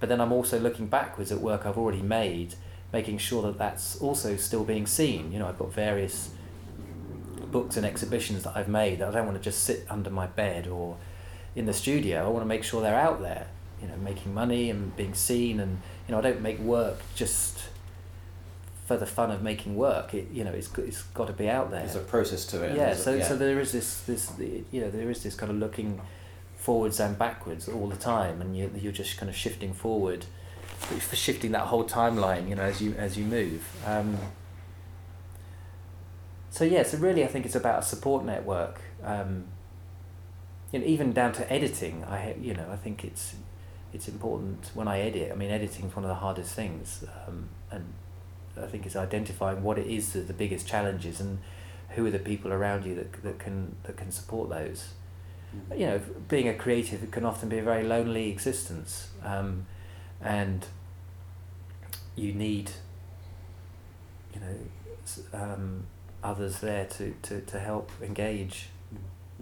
but then I'm also looking backwards at work I've already made making sure that that's also still being seen. You know, I've got various books and exhibitions that I've made that I don't want to just sit under my bed or in the studio. I want to make sure they're out there, you know, making money and being seen. And you know, I don't make work just for the fun of making work. It you know, it's it's got to be out there. There's a process to it. Yeah. So yeah. so there is this this you know there is this kind of looking forwards and backwards all the time, and you you're just kind of shifting forward for shifting that whole timeline, you know, as you as you move. Um, so yeah, so really, I think it's about a support network. Um, you know, even down to editing, I you know I think it's it's important when I edit. I mean, editing is one of the hardest things, um, and I think it's identifying what it is that the biggest challenges and who are the people around you that that can that can support those. Mm-hmm. You know, being a creative it can often be a very lonely existence. Um, and you need you know um, others there to, to, to help engage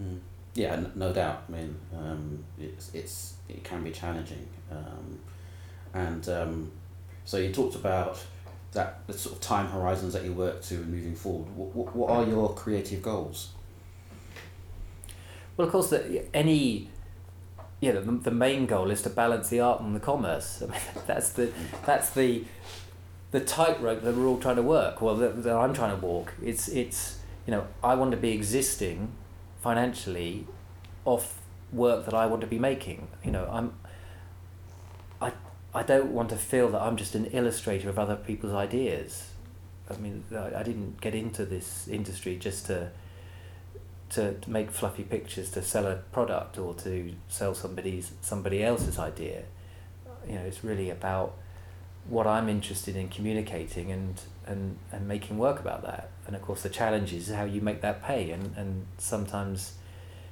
mm. yeah no doubt I mean um, it's, it's it can be challenging um, and um, so you talked about that the sort of time horizons that you work to and moving forward what, what, are your creative goals well of course that any yeah, the, the main goal is to balance the art and the commerce. I mean, that's the that's the the tightrope that we're all trying to work. Well, that, that I'm trying to walk. It's it's you know I want to be existing financially off work that I want to be making. You know, I'm. I don't want to feel that I'm just an illustrator of other people's ideas. I mean, I, I didn't get into this industry just to, to to make fluffy pictures to sell a product or to sell somebody's somebody else's idea. You know, it's really about what I'm interested in communicating and, and, and making work about that. And of course, the challenge is how you make that pay. And, and sometimes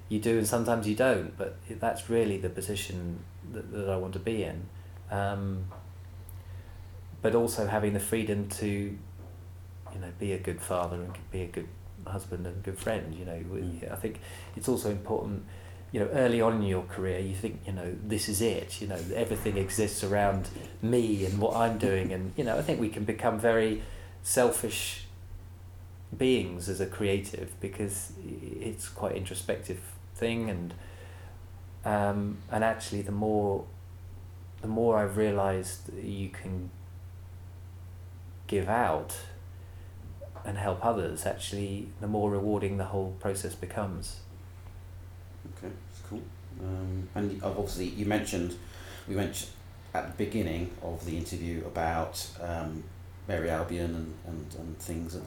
you do and sometimes you don't. But that's really the position that, that I want to be in. Um, but also having the freedom to, you know, be a good father and be a good husband and good friend. You know, Mm. I think it's also important you know, early on in your career, you think, you know, this is it. You know, everything exists around me and what I'm doing, and you know, I think we can become very selfish beings as a creative because it's quite introspective thing, and um, and actually, the more the more I've realised you can give out and help others, actually, the more rewarding the whole process becomes. Okay, that's cool. Um, and obviously, you mentioned we mentioned at the beginning of the interview about um, Merry Albion and, and, and things. And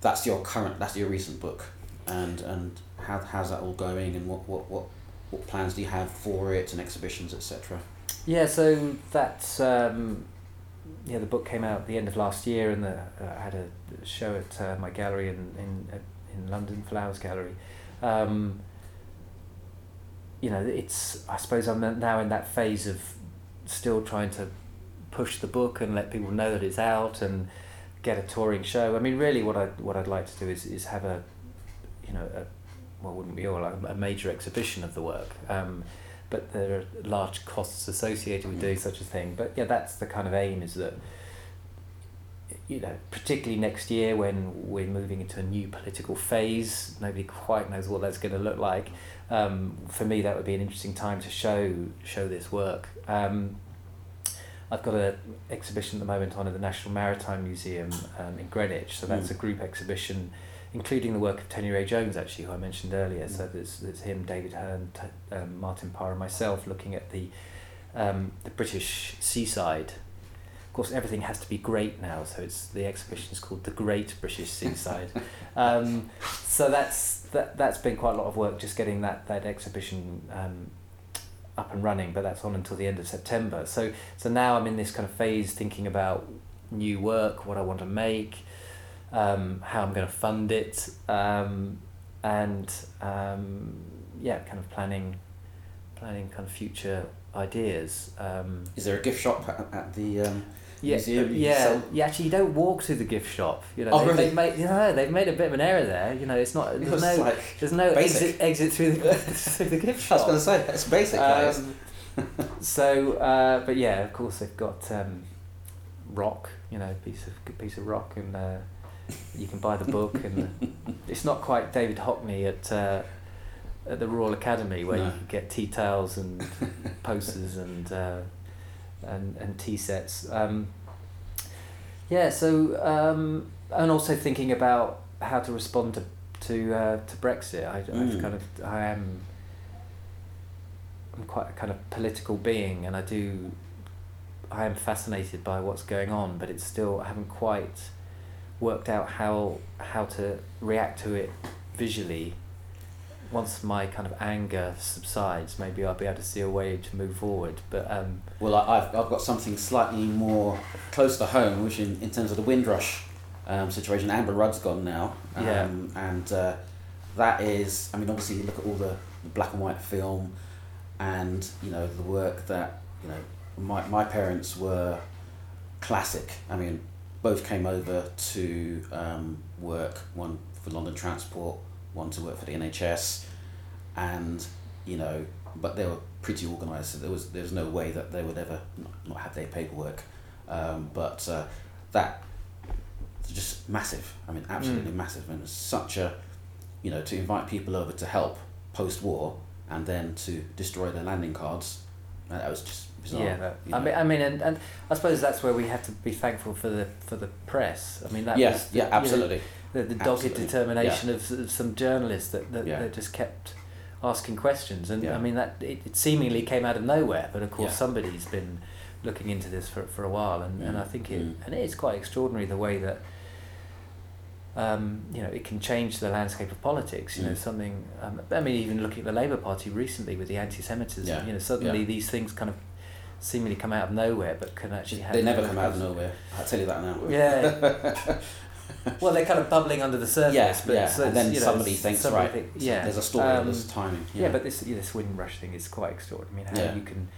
that's your current, that's your recent book, and and how how's that all going, and what what what, what plans do you have for it, and exhibitions, etc. Yeah, so that's um, yeah. The book came out at the end of last year, and the, uh, I had a show at uh, my gallery in in uh, in London, Flowers Gallery. Um, you know, it's I suppose I'm now in that phase of still trying to push the book and let people know that it's out and get a touring show. I mean, really, what I what I'd like to do is is have a, you know, a, well, wouldn't we all a major exhibition of the work. Um, but there are large costs associated with doing such a thing. But yeah, that's the kind of aim is that, you know, particularly next year when we're moving into a new political phase, nobody quite knows what that's going to look like. Um, for me, that would be an interesting time to show show this work. Um, I've got an exhibition at the moment on at the National Maritime Museum um, in Greenwich, so that's Mm. a group exhibition including the work of Tony Ray Jones, actually, who I mentioned earlier. So Mm. there's, there's him, David Hurn, t- um, Martin Parr, and myself looking at the um, the British seaside. Of course, everything has to be great now, so it's the exhibition is called the Great British Seaside. um, so that's that that's been quite a lot of work just getting that that exhibition um, up and running. But that's on until the end of September. So so now I'm in this kind of phase thinking about new work, what I want to make um, how I'm going to fund it, um, and um, yeah, kind of planning, planning kind of future ideas. Um, Is there a gift shop at, at the um, yeah, museum? you yeah, sell? yeah. Actually, you don't walk to the gift shop. You know, Oh, they, really? they've made you know they've made a bit of an error there. You know, it's not there's no like there's no basic. exit exit through the through the gift I was going to say that's basic. Um, so, uh, but yeah, of course they've got um, rock. You know, piece of good piece of rock, and uh, you can buy the book. And it's not quite David Hockney at uh, at the Royal Academy where No. you can get tea towels and posters and uh, and and tea sets. Um, yeah, so um, and also thinking about how to respond to to uh, to Brexit. I, I've Mm. kind of I am I'm quite a kind of political being, and I do I am fascinated by what's going on, but it's still I haven't quite worked out how how to react to it visually. Once my kind of anger subsides, maybe I'll be able to see a way to move forward. But um, Well, I, I've, I've got something slightly more close to home, which in, in terms of the Windrush um, situation, Amber Rudd's gone now. Um, Yeah. And uh, that is, I mean, obviously you look at all the, the black and white film and, you know, the work that, you know, my, my parents were classic. I mean, both came over to um, work, one for London Transport, one to work for the NHS, and you know, but they were pretty organised. So there was there was no way that they would ever not, not have their paperwork. Um, but uh, that just massive. I mean, absolutely massive, and such a you know to invite people over to help post war and then to destroy their landing cards. That was just bizarre. yeah, that, you I mean, I mean, and, and I suppose that's where we have to be thankful for the for the press. I mean, that yeah, was yeah, you know, absolutely. the, the dogged Absolutely. determination of, of some journalists that, that, Yeah. that just kept asking questions and Yeah. I mean that it, it seemingly came out of nowhere but of course Yeah. somebody's been looking into this for, for a while, and, and I think it Mm. and it is quite extraordinary the way that um, you know it can change the landscape of politics. You know Mm. something. Um, I mean, even looking at the Labour Party recently with the anti-Semitism. Yeah, You know, suddenly yeah. these things kind of seemingly come out of nowhere, but can actually have. They never come out of nowhere. I tell you that now. Yeah. well, they're kind of bubbling under the surface. Yeah, but yeah. so and then you know, somebody thinks, somebody right, think- yeah. there's a story, Um, there's timing. Yeah, but this yeah, this Windrush thing is quite extraordinary. I mean, how Yeah. you can,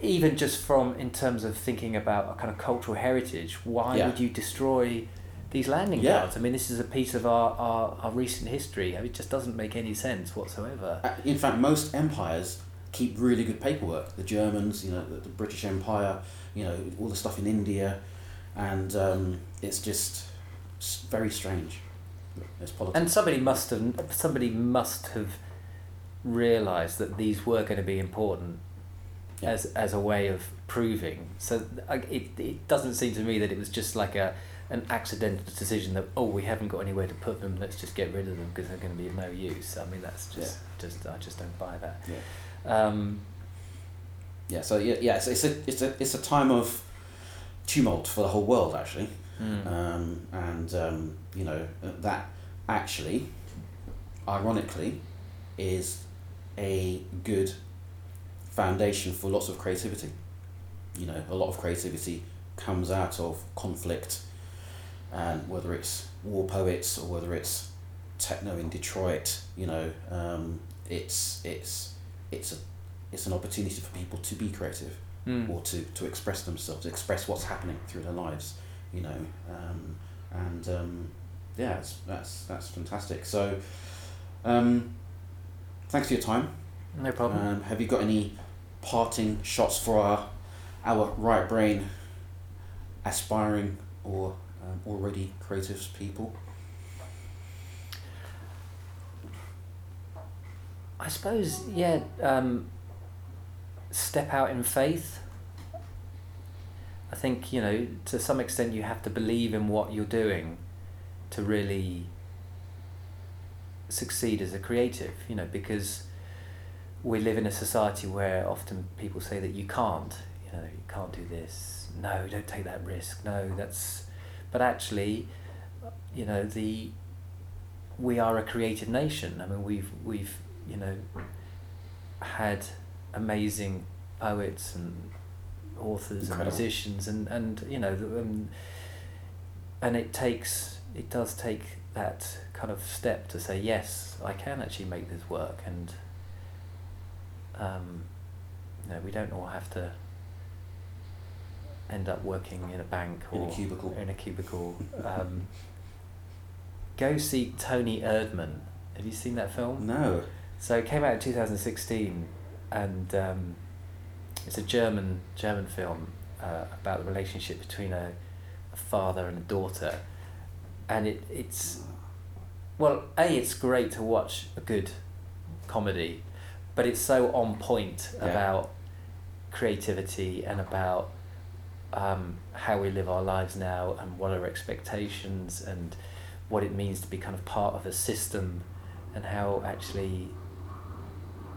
even just from in terms of thinking about a kind of cultural heritage, why Yeah. would you destroy these landing Yeah. grounds? I mean, this is a piece of our, our, our recent history. I mean, it just doesn't make any sense whatsoever. Uh, In fact, most empires keep really good paperwork. The Germans, you know, the, the British Empire, you know, all the stuff in India, and um, it's just very strange. It's politics. And somebody must have somebody must have realised that these were going to be important Yeah. as as a way of proving. So it it doesn't seem to me that it was just like a an accidental decision that oh we haven't got anywhere to put them let's just get rid of them because they're going to be of no use. I mean that's just just I just don't buy that. yeah. Um, yeah. So yeah, yeah. It's, it's a it's a it's a time of tumult for the whole world actually. mm, um, and um, you know that actually, ironically, is a good foundation for lots of creativity. You know, a lot of creativity comes out of conflict, and whether it's war poets or whether it's techno in Detroit, you know, um, it's it's it's a it's an opportunity for people to be creative mm. or to, to express themselves, express what's happening through their lives, you know, um, and um, yeah, that's that's fantastic. So, um, thanks for your time. no problem. Um, have you got any parting shots for our our right brain aspiring or um, already creative people? I suppose, yeah, um, step out in faith. I think, you know, to some extent you have to believe in what you're doing to really succeed as a creative, you know, because we live in a society where often people say that you can't, you know, you can't do this. No, don't take that risk. No, that's. But actually, you know, the. We are a creative nation. I mean, we've we've you know had amazing poets and authors Incredible. and musicians and and you know um, and it takes it does take that kind of step to say yes I can actually make this work and um, you know we don't all have to end up working in a bank In a or cubicle. in a cubicle um, go see Toni Erdmann have you seen that film No. So it came out in 2016, and um, it's a German German film uh, about the relationship between a, a father and a daughter, and it it's well, a it's great to watch a good comedy, but it's so on point Yeah. about creativity and about um, how we live our lives now and what are expectations and what it means to be kind of part of a system and how actually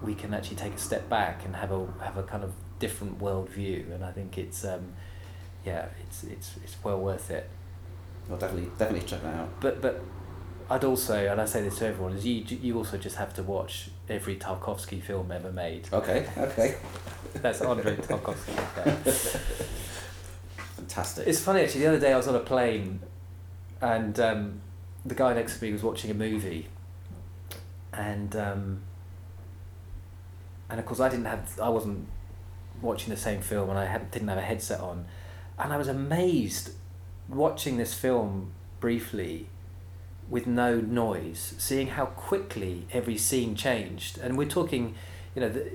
we can actually take a step back and have a have a kind of different worldview and I think it's um, yeah it's it's it's well worth it I'll definitely definitely check that out. but but I'd also and I say this to everyone is you you also just have to watch every Tarkovsky film ever made Okay. Okay. that's Andrei Tarkovsky Fantastic. It's funny actually. The other day I was on a plane, and um, the guy next to me was watching a movie, and um, and of course I didn't have I wasn't watching the same film and I had didn't have a headset on, and I was amazed watching this film briefly with no noise, seeing how quickly every scene changed, and we're talking. You know the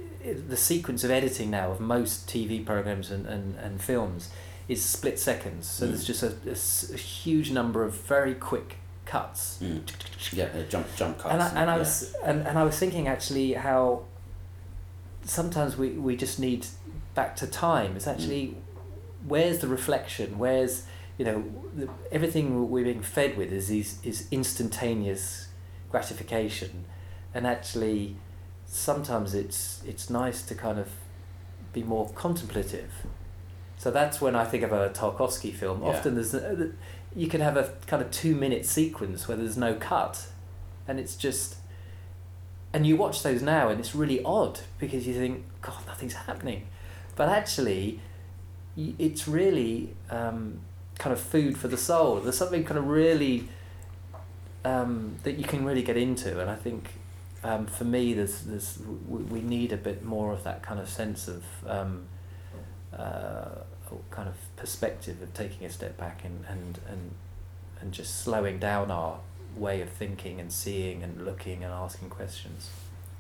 the sequence of editing now of most TV programs and, and, and films is split seconds. So Mm. there's just a huge number of very quick cuts. Mm. Yeah, uh, jump jump cuts. And I, and I yeah. was and, and I was thinking actually how sometimes we, we just need back to time. It's actually mm. where's the reflection? Where's you know the, everything we're being fed with is is, is instantaneous gratification, and actually sometimes it's it's nice to kind of be more contemplative. So that's when I think of a Tarkovsky film. Yeah. Often there's uh, you can have a kind of two minute sequence where there's no cut, and it's just. And you watch those now, and it's really odd because you think, God, nothing's happening, but actually, it's really um, kind of food for the soul. There's something kind of really um, that you can really get into, and I think um, for me, there's there's we, need a bit more of that kind of sense of um, uh, kind of perspective of taking a step back and and and and just slowing down our way of thinking and seeing and looking and asking questions.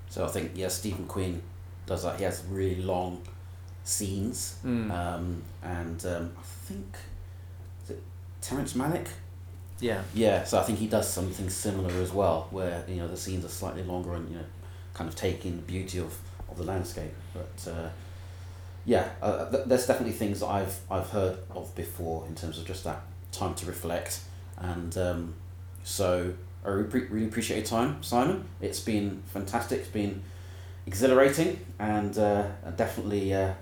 So I think yeah, Stephen Quinn does that. He has really long scenes, Mm. um, and um, I think is it Terrence Malick? yeah. Yeah, so I think he does something similar as well, where you know the scenes are slightly longer and you know, kind of taking the beauty of, of the landscape. But uh, yeah, uh, th- there's definitely things that I've I've heard of before in terms of just that time to reflect, and um, so I really, really appreciate your time, Simon. It's been fantastic. It's been exhilarating and uh, definitely uh,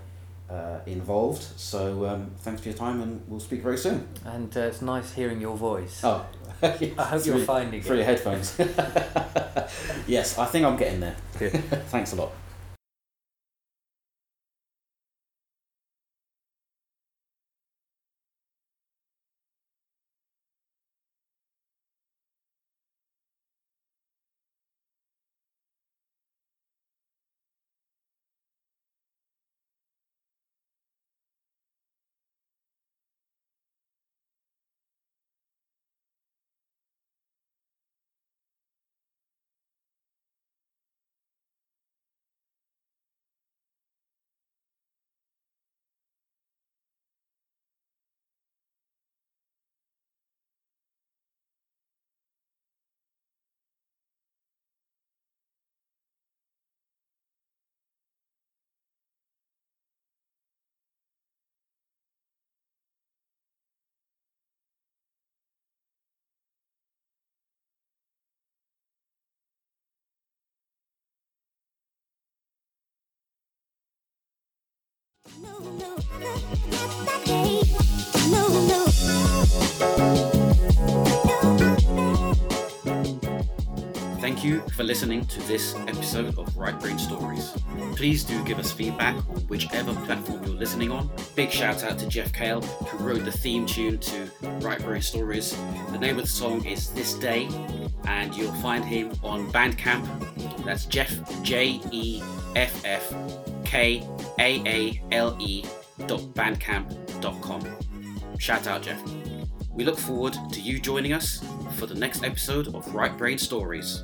uh, involved. So um, thanks for your time, and we'll speak very soon. And uh, it's nice hearing your voice. Oh, I hope you're through, finding through it. your headphones. yes, I think I'm getting there. Thanks a lot. Thank you for listening to this episode of Right Brain Stories. Please do give us feedback on whichever platform you're listening on. Big shout out to Jeff Kaale, who wrote the theme tune to Right Brain Stories. The name of the song is This Day, and you'll find him on Bandcamp. That's Jeff, J E F F K A A L E dot bandcamp.com. Shout out, Jeff. We look forward to you joining us for the next episode of Right Brain Stories.